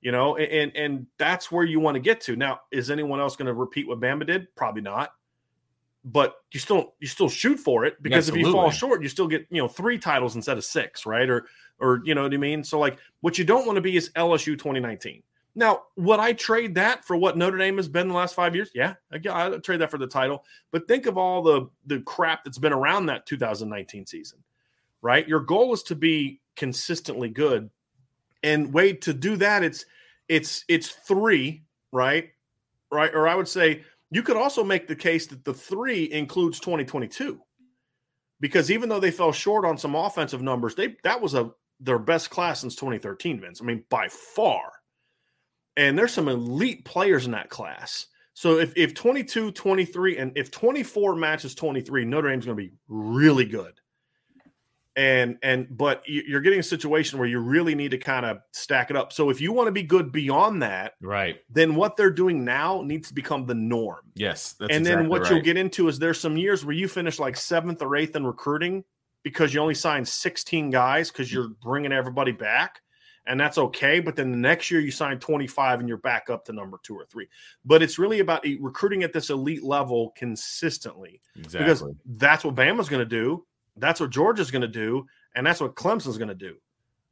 You know, and and that's where you want to get to. Now, is anyone else going to repeat what Bama did? Probably not. But you still you still shoot for it because if you fall short, you still get, you know, three titles instead of six, right? Or or you know what I mean? So like what you don't want to be is LSU 2019. Now, would I trade that for what Notre Dame has been the last five years? Yeah, I I'd trade that for the title. But think of all the the crap that's been around that 2019 season, right? Your goal is to be consistently good, and way to do that, it's it's it's three, right? Right, or I would say you could also make the case that the three includes 2022, because even though they fell short on some offensive numbers, they that was a their best class since 2013, Vince. I mean, by far and there's some elite players in that class. So if, if 22, 23, and if 24 matches 23, Notre Dame's going to be really good. And and but you- you're getting a situation where you really need to kind of stack it up. So if you want to be good beyond that, Right. then what they're doing now needs to become the norm. Yes. That's and then what right. you'll get into is there's some years where you finish like seventh or eighth in recruiting because you only signed 16 guys because you're bringing everybody back. And that's okay. But then the next year you sign 25 and you're back up to number two or three. But it's really about e- recruiting at this elite level consistently exactly. because that's what Bama's going to do. That's what Georgia's going to do. And that's what Clemson's going to do.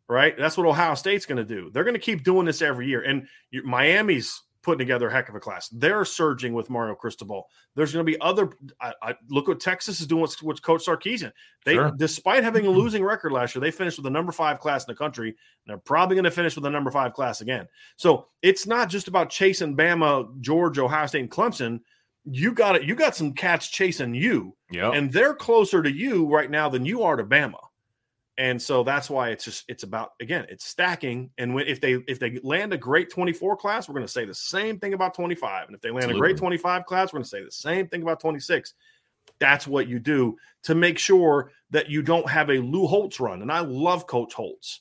Right. That's what Ohio State's going to do. They're going to keep doing this every year. And Miami's putting together a heck of a class. They're surging with Mario Cristobal. There's going to be other. I, I look what Texas is doing with, with Coach Sarkisian. They, Sure. despite having a losing record last year, they finished with the number five class in the country. And they're probably going to finish with the number five class again. So it's not just about chasing Bama, Georgia, Ohio State, and Clemson. You got it. You got some cats chasing you, Yep. and they're closer to you right now than you are to Bama. And so that's why it's just it's about again it's stacking. And when if they if they land a great 24 class, we're going to say the same thing about 25. And if they land a great 25 class, we're going to say the same thing about 26. That's what you do to make sure that you don't have a Lou Holtz run. And I love Coach Holtz,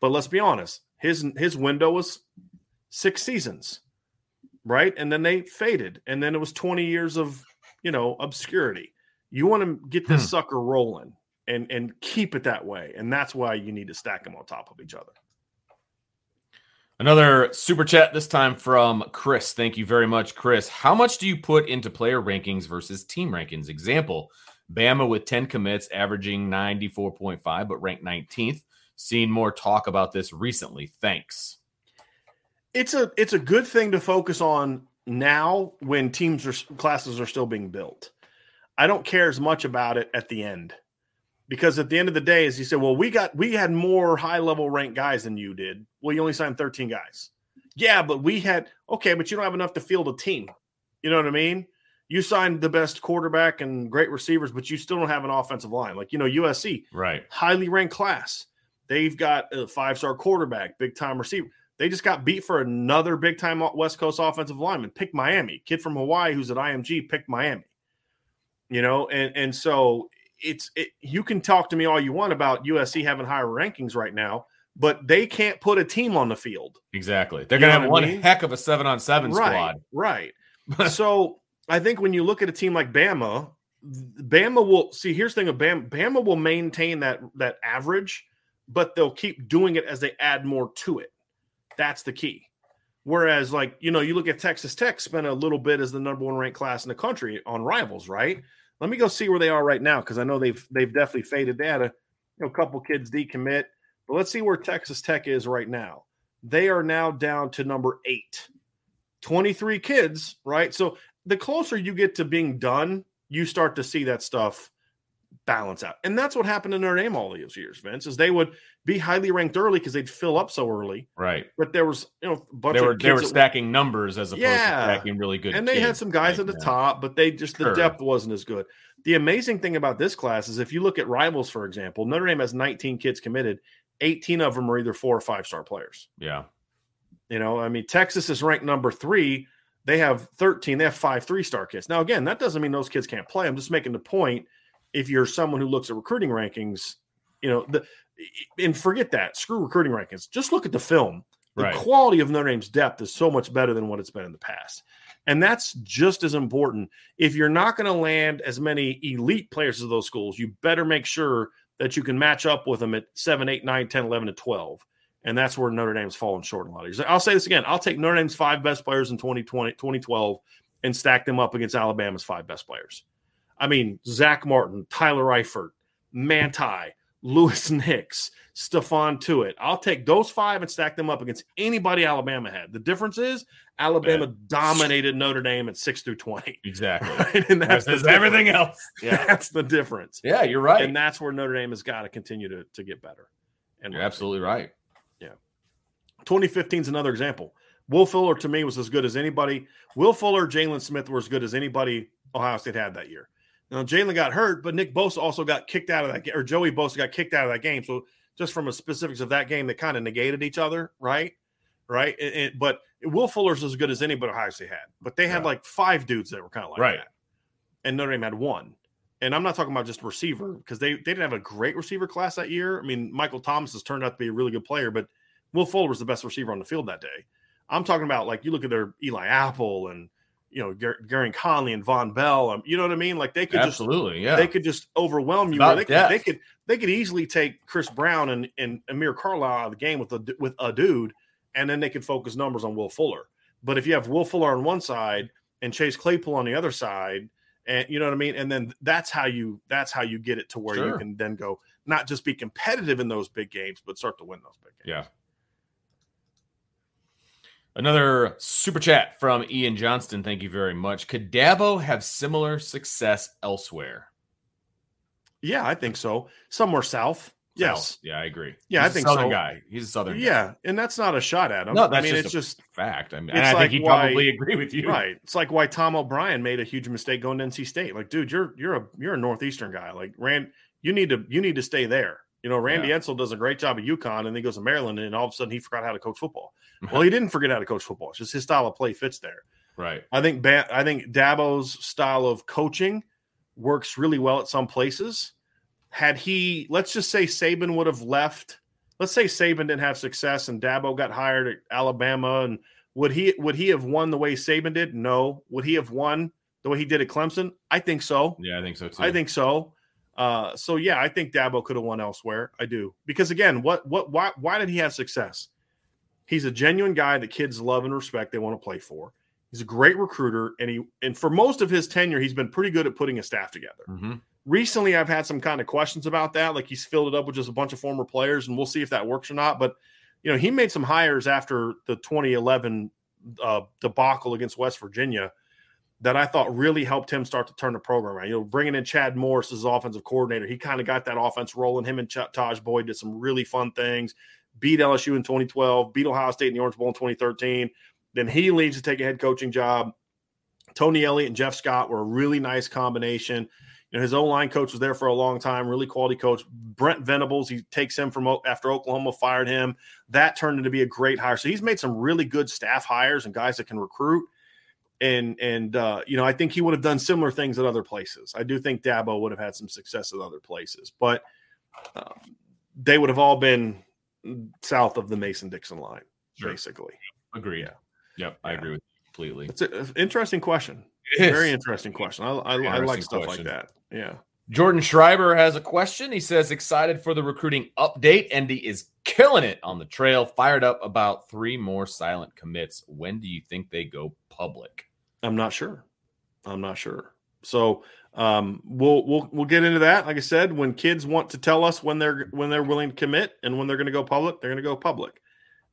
but let's be honest, his his window was six seasons, right? And then they faded, and then it was 20 years of you know obscurity. You want to get this Hmm. sucker rolling and and keep it that way, and that's why you need to stack them on top of each other. Another super chat, this time from Chris. Thank you very much, Chris. How much do you put into player rankings versus team rankings? Example Bama with 10 commits, averaging 94.5, but ranked 19th. Seen more talk about this recently. Thanks. It's a it's a good thing to focus on now when teams are classes are still being built. I don't care as much about it at the end because at the end of the day, as you said, well, we got we had more high level ranked guys than you did. Well, you only signed 13 guys. Yeah, but we had okay, but you don't have enough to field a team. You know what I mean? You signed the best quarterback and great receivers, but you still don't have an offensive line. Like you know, USC, Right. highly ranked class. They've got a five star quarterback, big time receiver. They just got beat for another big time West Coast offensive lineman. Pick Miami. Kid from Hawaii who's at IMG picked Miami. You know, and and so it's it, you can talk to me all you want about USC having higher rankings right now, but they can't put a team on the field. Exactly. They're going to have one mean? heck of a seven on seven right, squad. Right. so I think when you look at a team like Bama, Bama will see. Here's the thing: of Bama, Bama will maintain that that average, but they'll keep doing it as they add more to it. That's the key. Whereas, like you know, you look at Texas Tech spent a little bit as the number one ranked class in the country on rivals, right? Let me go see where they are right now because I know they've they've definitely faded. They had a you know, couple kids decommit, but let's see where Texas Tech is right now. They are now down to number eight. 23 kids, right? So the closer you get to being done, you start to see that stuff balance out. And that's what happened in Notre Dame all these years, Vince, is they would be highly ranked early because they'd fill up so early. Right. But there was, you know, a bunch they were, of they were stacking were, numbers as opposed yeah. to stacking really good. And they had some guys at the top, but they just the sure. depth wasn't as good. The amazing thing about this class is if you look at rivals, for example, Notre Dame has 19 kids committed, 18 of them are either four or five star players. Yeah. You know, I mean, Texas is ranked number three. They have 13. They have five three star kids. Now, again, that doesn't mean those kids can't play. I'm just making the point. If you're someone who looks at recruiting rankings, you know, the and forget that. Screw recruiting rankings. Just look at the film. The right. quality of Notre Dame's depth is so much better than what it's been in the past. And that's just as important. If you're not going to land as many elite players as those schools, you better make sure that you can match up with them at 7, 8, 9, 10, 11, and 12. And that's where Notre Dame's fallen short in a lot of years. I'll say this again. I'll take Notre Dame's five best players in 2020, 2012 and stack them up against Alabama's five best players. I mean, Zach Martin, Tyler Eifert, Manti, Louis Nix, Stephon Tuitt. I'll take those five and stack them up against anybody Alabama had. The difference is Alabama yeah. dominated Notre Dame at six through twenty. Exactly, right? and that's everything else. Yeah, that's the difference. Yeah, you're right, and that's where Notre Dame has got to continue to to get better. And you're absolutely right. Yeah, 2015 is another example. Will Fuller to me was as good as anybody. Will Fuller, Jaylon Smith were as good as anybody Ohio State had that year. Now Jaylon got hurt, but Nick Bosa also got kicked out of that game, or Joey Bosa got kicked out of that game. So just from the specifics of that game, they kind of negated each other, right? Right. And, and, but Will Fuller's as good as anybody Ohio State had, but they had yeah. like five dudes that were kind of like right. that, and Notre Dame had one. And I'm not talking about just receiver because they, they didn't have a great receiver class that year. I mean, Michael Thomas has turned out to be a really good player, but Will Fuller was the best receiver on the field that day. I'm talking about like you look at their Eli Apple and you know Gareon Conley and Vonn Bell. Um, you know what I mean? Like they could absolutely, just, yeah, they could just overwhelm you. They could, they could they could easily take Chris Brown and and Amir Carlisle out of the game with a with a dude, and then they could focus numbers on Will Fuller. But if you have Will Fuller on one side and Chase Claypool on the other side, and you know what I mean, and then that's how you that's how you get it to where sure. you can then go not just be competitive in those big games, but start to win those big games. Yeah. Another super chat from Ian Johnston. Thank you very much. Could Dabo have similar success elsewhere? Yeah, I think so. Somewhere south. Yes. Yeah, I agree. Yeah, He's I think southern so. guy. He's a southern. Yeah, guy. and that's not a shot at him. No, that's I mean just it's just fact. I mean, I like think he why, probably agree with you. Right. It's like why Tom O'Brien made a huge mistake going to NC State. Like, dude, you're you're a you're a northeastern guy. Like, Rand, you need to you need to stay there. You know, Randy yeah. Does a great job at UConn, and then he goes to Maryland, and all of a sudden he forgot how to coach football. Mm-hmm. well, he didn't forget how to coach football. It's just his style of play fits there. Right. I think ba- I think Dabo's style of coaching works really well at some places. Had he, let's just say Saban would have left. Let's say Saban didn't have success and Dabo got hired at Alabama, and would he would he have won the way Saban did? No. Would he have won the way he did at Clemson? I think so. Yeah, I think so too. I think so. Uh, so yeah, I think Dabo could have won elsewhere. I do because again, what what why why did he have success? He's a genuine guy that kids love and respect. They want to play for. He's a great recruiter, and he and for most of his tenure, he's been pretty good at putting a staff together. Mm-hmm. Recently, I've had some kind of questions about that. Like he's filled it up with just a bunch of former players, and we'll see if that works or not. But you know, he made some hires after the 2011 uh, debacle against West Virginia that I thought really helped him start to turn the program around. You know, bringing in Chad Morris as offensive coordinator, he kind of got that offense rolling. Him and Ch- Tajh Boyd did some really fun things. Beat LSU in 2012, beat Ohio State in the Orange Bowl in 2013. Then he leaves to take a head coaching job. Tony Elliott and Jeff Scott were a really nice combination. You know, his O line coach was there for a long time, really quality coach. Brent Venables, he takes him from after Oklahoma fired him. That turned into be a great hire. So he's made some really good staff hires and guys that can recruit and and uh, you know I think he would have done similar things at other places. I do think Dabo would have had some success at other places, but um, they would have all been south of the Mason Dixon line, sure. basically. Agree. Yeah. Yep. I agree with you completely. It's an interesting question. Very interesting question. I, I, I like stuff question. like that. Yeah. Jordan Schreiber has a question. He says, excited for the recruiting update. ND is killing it on the trail. Fired up about three more silent commits. When do you think they go public? I'm not sure. I'm not sure. So um, we'll we'll we'll get into that. Like I said, when kids want to tell us when they're when they're willing to commit and when they're going to go public, they're going to go public.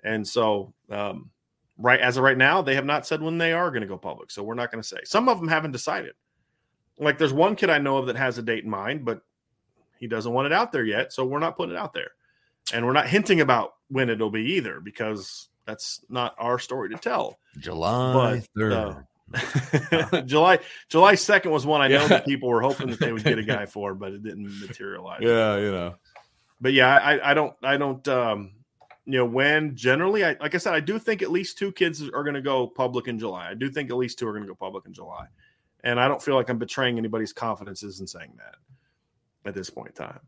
And so, um, right as of right now, they have not said when they are going to go public. So we're not going to say. Some of them haven't decided. Like there's one kid I know of that has a date in mind, but he doesn't want it out there yet, so we're not putting it out there. And we're not hinting about when it'll be either because that's not our story to tell. July 3rd. Uh, July July 2nd was one I know yeah. that people were hoping that they would get a guy for, but it didn't materialize. Yeah, you know. But yeah, I, I don't I don't um you know when generally I like I said, I do think at least two kids are gonna go public in July. I do think at least two are gonna go public in July. And I don't feel like I'm betraying anybody's confidences in saying that at this point in time.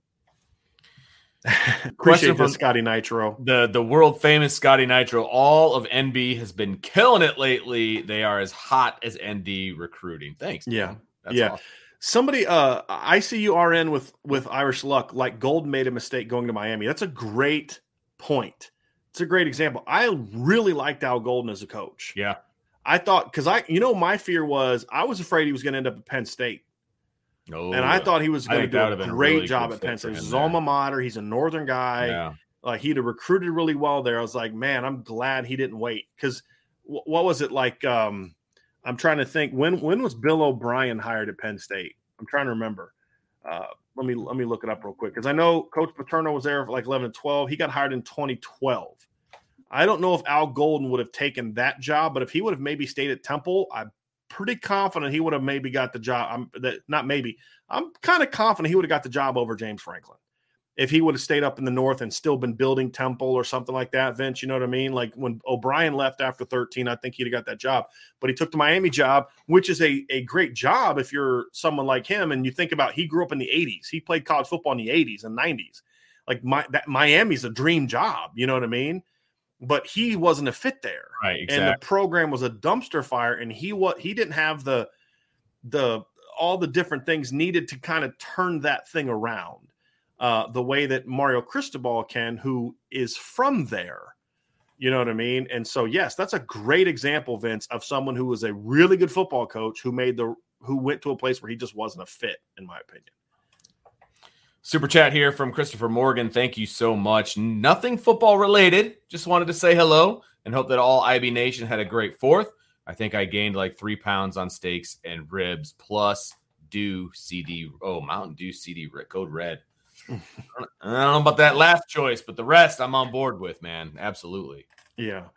Appreciate from Scotty Nitro. The the world famous Scotty Nitro. All of NB has been killing it lately. They are as hot as ND recruiting. Thanks. Yeah. yeah. Awesome. Somebody uh ICURN with with Irish luck, like Gold made a mistake going to Miami. That's a great point. It's a great example. I really liked Al Golden as a coach. Yeah. I thought because I, you know, my fear was I was afraid he was going to end up at Penn State. Oh, and I thought he was going to do a great really job at Penn State. His alma mater. He's a Northern guy. Yeah. Like he'd have recruited really well there. I was like, man, I'm glad he didn't wait because w- what was it like? Um, I'm trying to think when when was Bill O'Brien hired at Penn State? I'm trying to remember. Uh, let me let me look it up real quick because I know Coach Paterno was there for like 11 and 12. He got hired in 2012. I don't know if Al Golden would have taken that job, but if he would have maybe stayed at Temple, I'm pretty confident he would have maybe got the job. I'm that not maybe. I'm kind of confident he would have got the job over James Franklin if he would have stayed up in the north and still been building Temple or something like that. Vince, you know what I mean? Like when O'Brien left after 13, I think he'd have got that job. But he took the Miami job, which is a a great job if you're someone like him. And you think about he grew up in the 80s. He played college football in the 80s and 90s. Like my that Miami's a dream job. You know what I mean? But he wasn't a fit there. Right. Exactly. And the program was a dumpster fire, and he what he didn't have the the all the different things needed to kind of turn that thing around. Uh, the way that Mario Cristobal can, who is from there. You know what I mean? And so, yes, that's a great example, Vince, of someone who was a really good football coach who made the who went to a place where he just wasn't a fit, in my opinion. Super chat here from Christopher Morgan. Thank you so much. Nothing football related. Just wanted to say hello and hope that all IB Nation had a great fourth. I think I gained like three pounds on steaks and ribs plus Dew CD. Oh, Mountain Dew CD code red. I don't know about that last choice, but the rest I'm on board with, man. Absolutely. Yeah.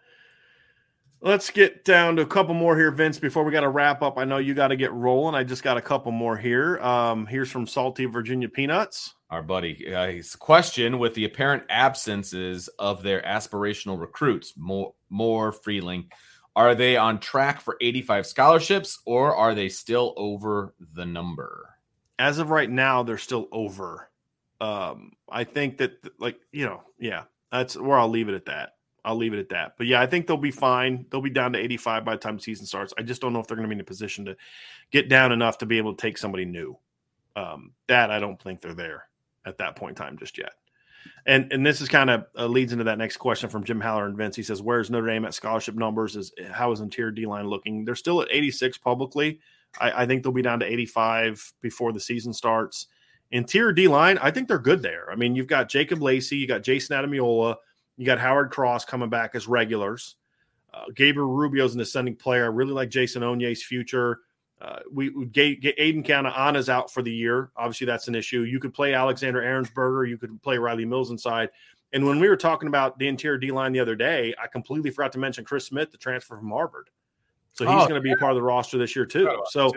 Let's get down to a couple more here, Vince, before we got to wrap up. I know you got to get rolling. I just got a couple more here. Um, here's from Salty Virginia Peanuts. Our buddy, uh, his question with the apparent absences of their aspirational recruits, more, more Freeling, are they on track for 85 scholarships or are they still over the number? As of right now, they're still over. Um, I think that, like, you know, yeah, that's where I'll leave it at that. I'll leave it at that. But yeah, I think they'll be fine. They'll be down to 85 by the time season starts. I just don't know if they're going to be in a position to get down enough to be able to take somebody new. Um, that I don't think they're there at that point in time just yet. And and this is kind of uh, leads into that next question from Jim Haller and Vince. He says, "Where's Notre Dame at scholarship numbers? Is how is interior D line looking? They're still at 86 publicly. I, I think they'll be down to 85 before the season starts. Interior D line, I think they're good there. I mean, you've got Jacob Lacey, you got Jason Ademilola, you got Howard Cross coming back as regulars. Uh, Gabriel Rubio's an ascending player. I really like Jason Onye's future. Uh, we, get, get Aidan Keanaaina's out for the year. Obviously, that's an issue. You could play Alexander Ehrensberger. You could play Riley Mills inside. And when we were talking about the interior D line the other day, I completely forgot to mention Chris Smith, the transfer from Harvard. So he's oh, going to be a part of the roster this year too. So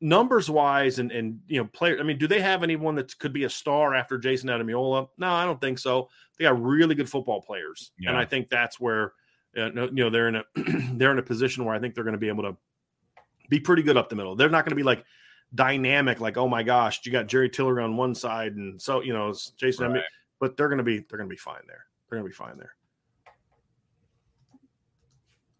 numbers wise, and and you know, player. I mean, do they have anyone that could be a star after Jason Ademilola? No, I don't think so. They got really good football players, yeah. and I think that's where uh, you know they're in a they're in a position where I think they're going to be able to be pretty good up the middle. They're not going to be like dynamic, like oh my gosh, you got Jerry Tillery on one side, and so you know Jason, right. but they're going to be they're going to be fine there. They're going to be fine there.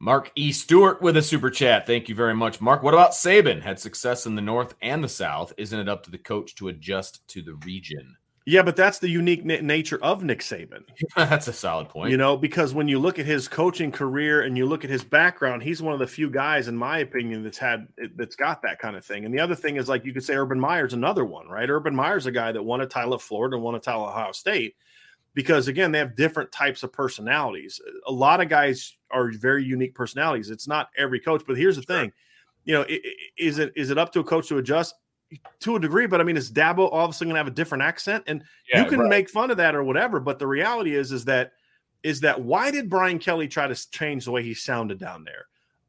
Mark E. Stewart with a super chat. Thank you very much, Mark. What about Saban? Had success in the North and the South. Isn't it up to the coach to adjust to the region? Yeah, but that's the unique nature of Nick Saban. that's a solid point. You know, because when you look at his coaching career and you look at his background, he's one of the few guys, in my opinion, that's had that's got that kind of thing. And the other thing is, like you could say, Urban Meyer's another one, right? Urban Meyer's a guy that won a title at Florida and won a title at Ohio State, because again, they have different types of personalities. A lot of guys are very unique personalities. It's not every coach, but here's the sure. thing, you know, is it is it up to a coach to adjust? To a degree, but I mean, is Dabo all of a sudden going to have a different accent? And yeah, you can right. make fun of that or whatever, but the reality is, is that is that why did Brian Kelly try to change the way he sounded down there?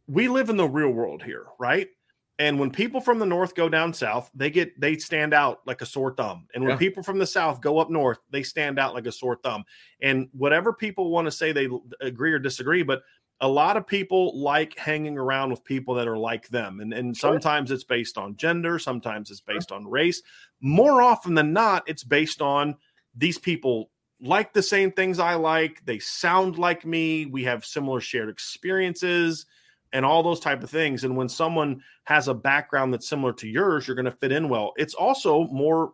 We live in the real world here, right? And when people from the north go down south, they get they stand out like a sore thumb. And when yeah. people from the south go up north, they stand out like a sore thumb. And whatever people want to say they agree or disagree, but a lot of people like hanging around with people that are like them. And, and sure. sometimes it's based on gender, sometimes it's based sure. on race. More often than not, it's based on these people like the same things I like, they sound like me, we have similar shared experiences and all those type of things. And when someone has a background that's similar to yours, you're going to fit in well. It's also more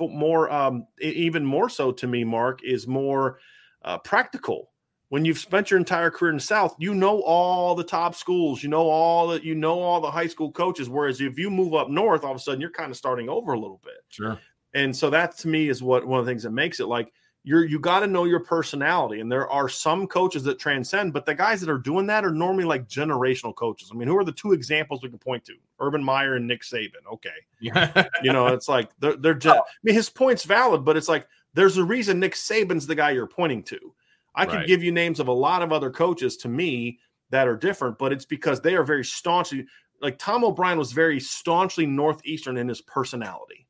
more um, even more so to me mark is more uh, practical when you've spent your entire career in the South, you know all the top schools, you know all that, you know all the high school coaches. Whereas if you move up north, all of a sudden you're kind of starting over a little bit. Sure. And so that to me is what one of the things that makes it like you're you got to know your personality. And there are some coaches that transcend, but the guys that are doing that are normally like generational coaches. I mean, who are the two examples we can point to? Urban Meyer and Nick Saban. Okay. Yeah. you know, it's like they're they're just, oh. I mean, his point's valid, but it's like there's a reason Nick Saban's the guy you're pointing to I right. could give you names of a lot of other coaches to me that are different, but it's because they are very staunchly like Tom O'Brien was very staunchly northeastern in his personality.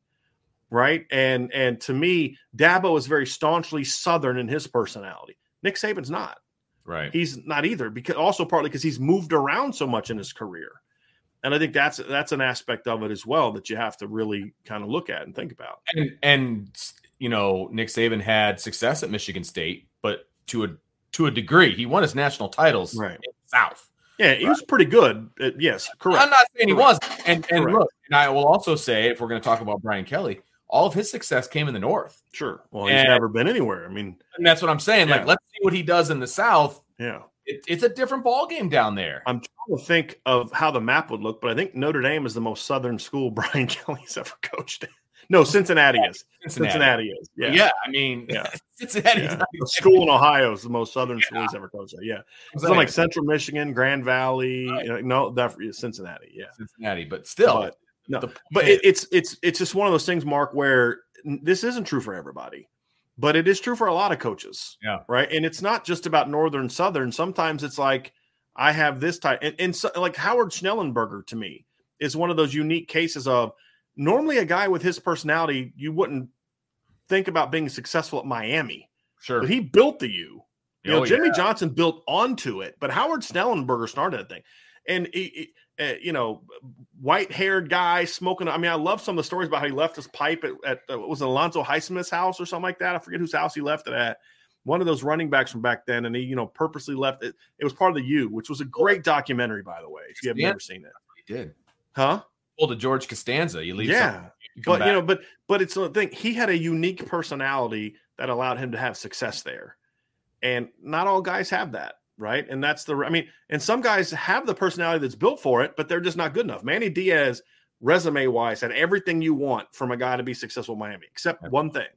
Right. And and to me, Dabo is very staunchly southern in his personality. Nick Saban's not. Right. He's not either because also partly because he's moved around so much in his career. And I think that's that's an aspect of it as well that you have to really kind of look at and think about. And and you know, Nick Saban had success at Michigan State, but to a to a degree. He won his national titles right. South. Yeah, he right. was pretty good. Uh, yes, correct. I'm not saying he was. And and correct. look, and I will also say, if we're going to talk about Brian Kelly, all of his success came in the North. Sure. Well, he's and, never been anywhere. I mean, and that's what I'm saying. Yeah. Like, let's see what he does in the South. Yeah. It, it's a different ball game down there. I'm trying to think of how the map would look, but I think Notre Dame is the most southern school Brian Kelly's ever coached. No, Cincinnati is. Cincinnati. Cincinnati is. Yeah. Yeah. I mean, yeah. Cincinnati yeah. school in Ohio is the most southern yeah. school he's ever coached at. Yeah. It's like Central Michigan, Grand Valley. Right. You know, no, definitely Cincinnati. Yeah. Cincinnati, but still. But, no, but it, it's it's it's just one of those things, Mark, where this isn't true for everybody, but it is true for a lot of coaches. Yeah. Right. And it's not just about northern, southern. Sometimes it's like I have this type, and, and so, like Howard Schnellenberger to me is one of those unique cases of normally a guy with his personality, you wouldn't think about being successful at Miami. Sure. But he built the U. You oh, know, Jimmy yeah. Johnson built onto it, but Howard Schnellenberger started that thing. And, he, he, uh, you know, white haired guy smoking. I mean, I love some of the stories about how he left his pipe at, at uh, was it Alonzo Highsmith's house or something like that. I forget whose house he left it at. One of those running backs from back then, and he, you know, purposely left it. It was part of the U, which was a great documentary, by the way. If you have yeah. never seen it, he did, huh? Pull to George Costanza. You leave, yeah. You but back. you know, but but it's the thing. He had a unique personality that allowed him to have success there, and not all guys have that, right? And that's the. I mean, and some guys have the personality that's built for it, but they're just not good enough. Manny Diaz, resume wise, had everything you want from a guy to be successful in Miami, except one thing: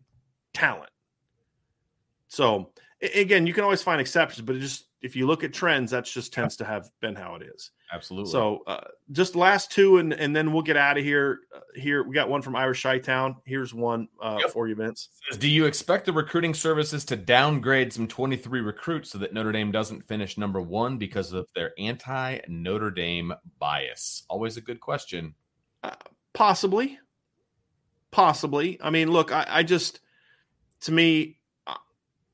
talent. So again, you can always find exceptions, but it just if you look at trends, that just tends to have been how it is. Absolutely. So uh, just last two, and and then we'll get out of here. Uh, here we got one from Irish Chi Town. Here's one uh, yep. for you, Vince. Do you expect the recruiting services to downgrade some 23 recruits so that Notre Dame doesn't finish number one because of their anti Notre Dame bias? Always a good question. Uh, possibly, possibly. I mean, look, I, I just to me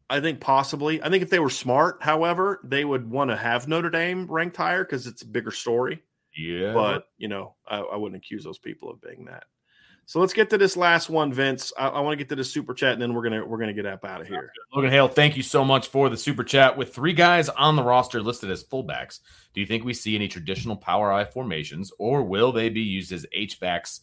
I think possibly. I think if they were smart, however, they would want to have Notre Dame ranked higher because it's a bigger story. Yeah. But, you know, I, I, wouldn't accuse those people of being that. So let's get to this last one, Vince. I, I want to get to the super chat, and then we're gonna we're gonna get up out of here. Logan Hale, thank you so much for the super chat. With three guys on the roster listed as fullbacks, do you think we see any traditional power I formations, or will they be used as H backs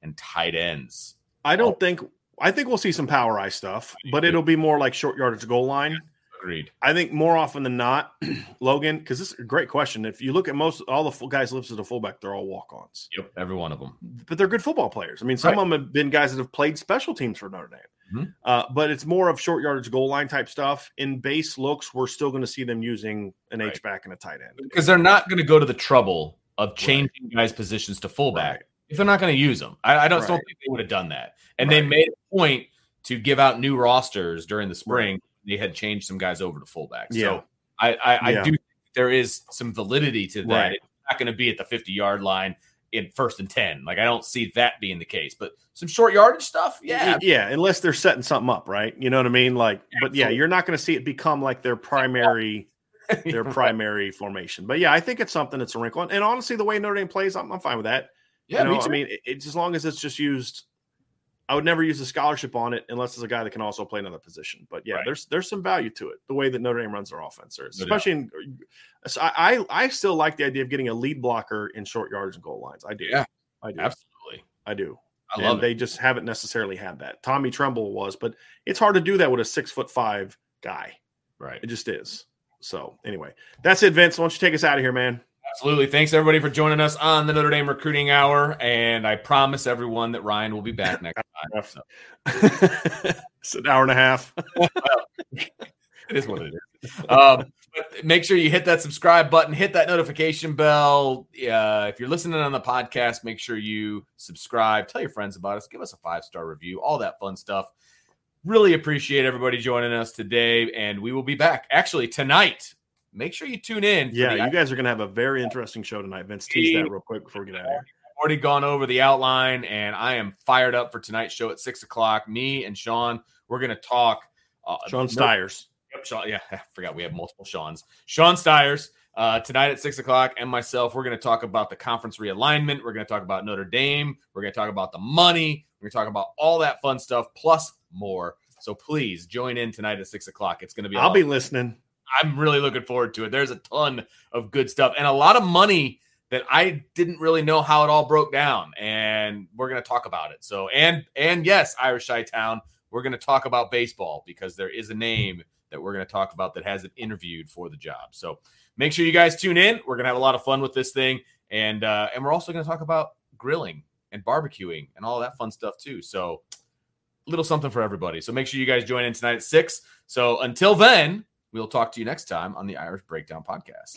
and tight ends? I don't oh. think. I think we'll see some power eye stuff, but it'll be more like short yardage goal line. Agreed. I think more often than not, Logan, because this is a great question. If you look at most all the guys listed as fullback, they're all walk-ons. Yep, every one of them. But they're good football players. I mean, some right. of them have been guys that have played special teams for Notre Dame. Mm-hmm. Uh, but it's more of short yardage goal line type stuff. In base looks, we're still going to see them using an right. H back and a tight end because they're not going to go to the trouble of changing right. guys' positions to fullback. If they're not going to use them. I, I don't, don't, think they would have done that. And they made a point to give out new rosters during the spring they had changed some guys over to fullback. Yeah. So I, I, yeah. I do think there is some validity to that. Right. It's not going to be at the 50 yard line in first and 10. Like I don't see that being the case, but some short yardage stuff. Yeah. Yeah. Unless they're setting something up, right? You know what I mean? Like, yeah, but yeah, you're not going to see it become like their primary, their primary formation. But yeah, I think it's something that's a wrinkle. And, and honestly, the way Notre Dame plays, I'm, I'm fine with that. Yeah. You know, I mean, it's as long as it's just used I would never use a scholarship on it unless it's a guy that can also play another position. But yeah, right. there's there's some value to it. The way that Notre Dame runs their offense, especially in, uh, I I still like the idea of getting a lead blocker in short yards and goal lines. I do. Yeah, I do. Absolutely, I do. I love and They just haven't necessarily had that. Tommy Tremble was, but it's hard to do that with a six foot five guy. Right. It just is. So anyway, that's it, Vince. Why don't you take us out of here, man? Absolutely. Thanks everybody for joining us on the Notre Dame Recruiting Hour. And I promise everyone that Ryan will be back next time. So. it's an hour and a half. well, it is what it is. Um, make sure you hit that subscribe button, hit that notification bell. Uh, if you're listening on the podcast, make sure you subscribe, tell your friends about us, give us a five star review, all that fun stuff. Really appreciate everybody joining us today, and we will be back actually tonight make sure you tune in. Yeah, you guys are going to have a very interesting show tonight. Vince, tease that real quick before we get out of here. Already gone over the outline, and I am fired up for tonight's show at six o'clock. Me and Sean, we're going to talk. Uh, Sean Stires. Yep, Sean. Yeah, I forgot we have multiple Sean's. Sean Stires. Uh, tonight at six o'clock, and myself, we're going to talk about the conference realignment. We're going to talk about Notre Dame. We're going to talk about the money. We're going to talk about all that fun stuff, plus more. So please join in tonight at six o'clock. It's going to be. I'll be listening. I'm really looking forward to it. There's a ton of good stuff and a lot of money that I didn't really know how it all broke down. And we're going to talk about it. So, and, and yes, Irish Chi Town, we're going to talk about baseball because there is a name that we're going to talk about that has it interviewed for the job. So make sure you guys tune in. We're going to have a lot of fun with this thing. And, uh, and we're also going to talk about grilling and barbecuing and all that fun stuff too. So, little something for everybody. So make sure you guys join in tonight at six. So until then, We'll talk to you next time on the Irish Breakdown Podcast.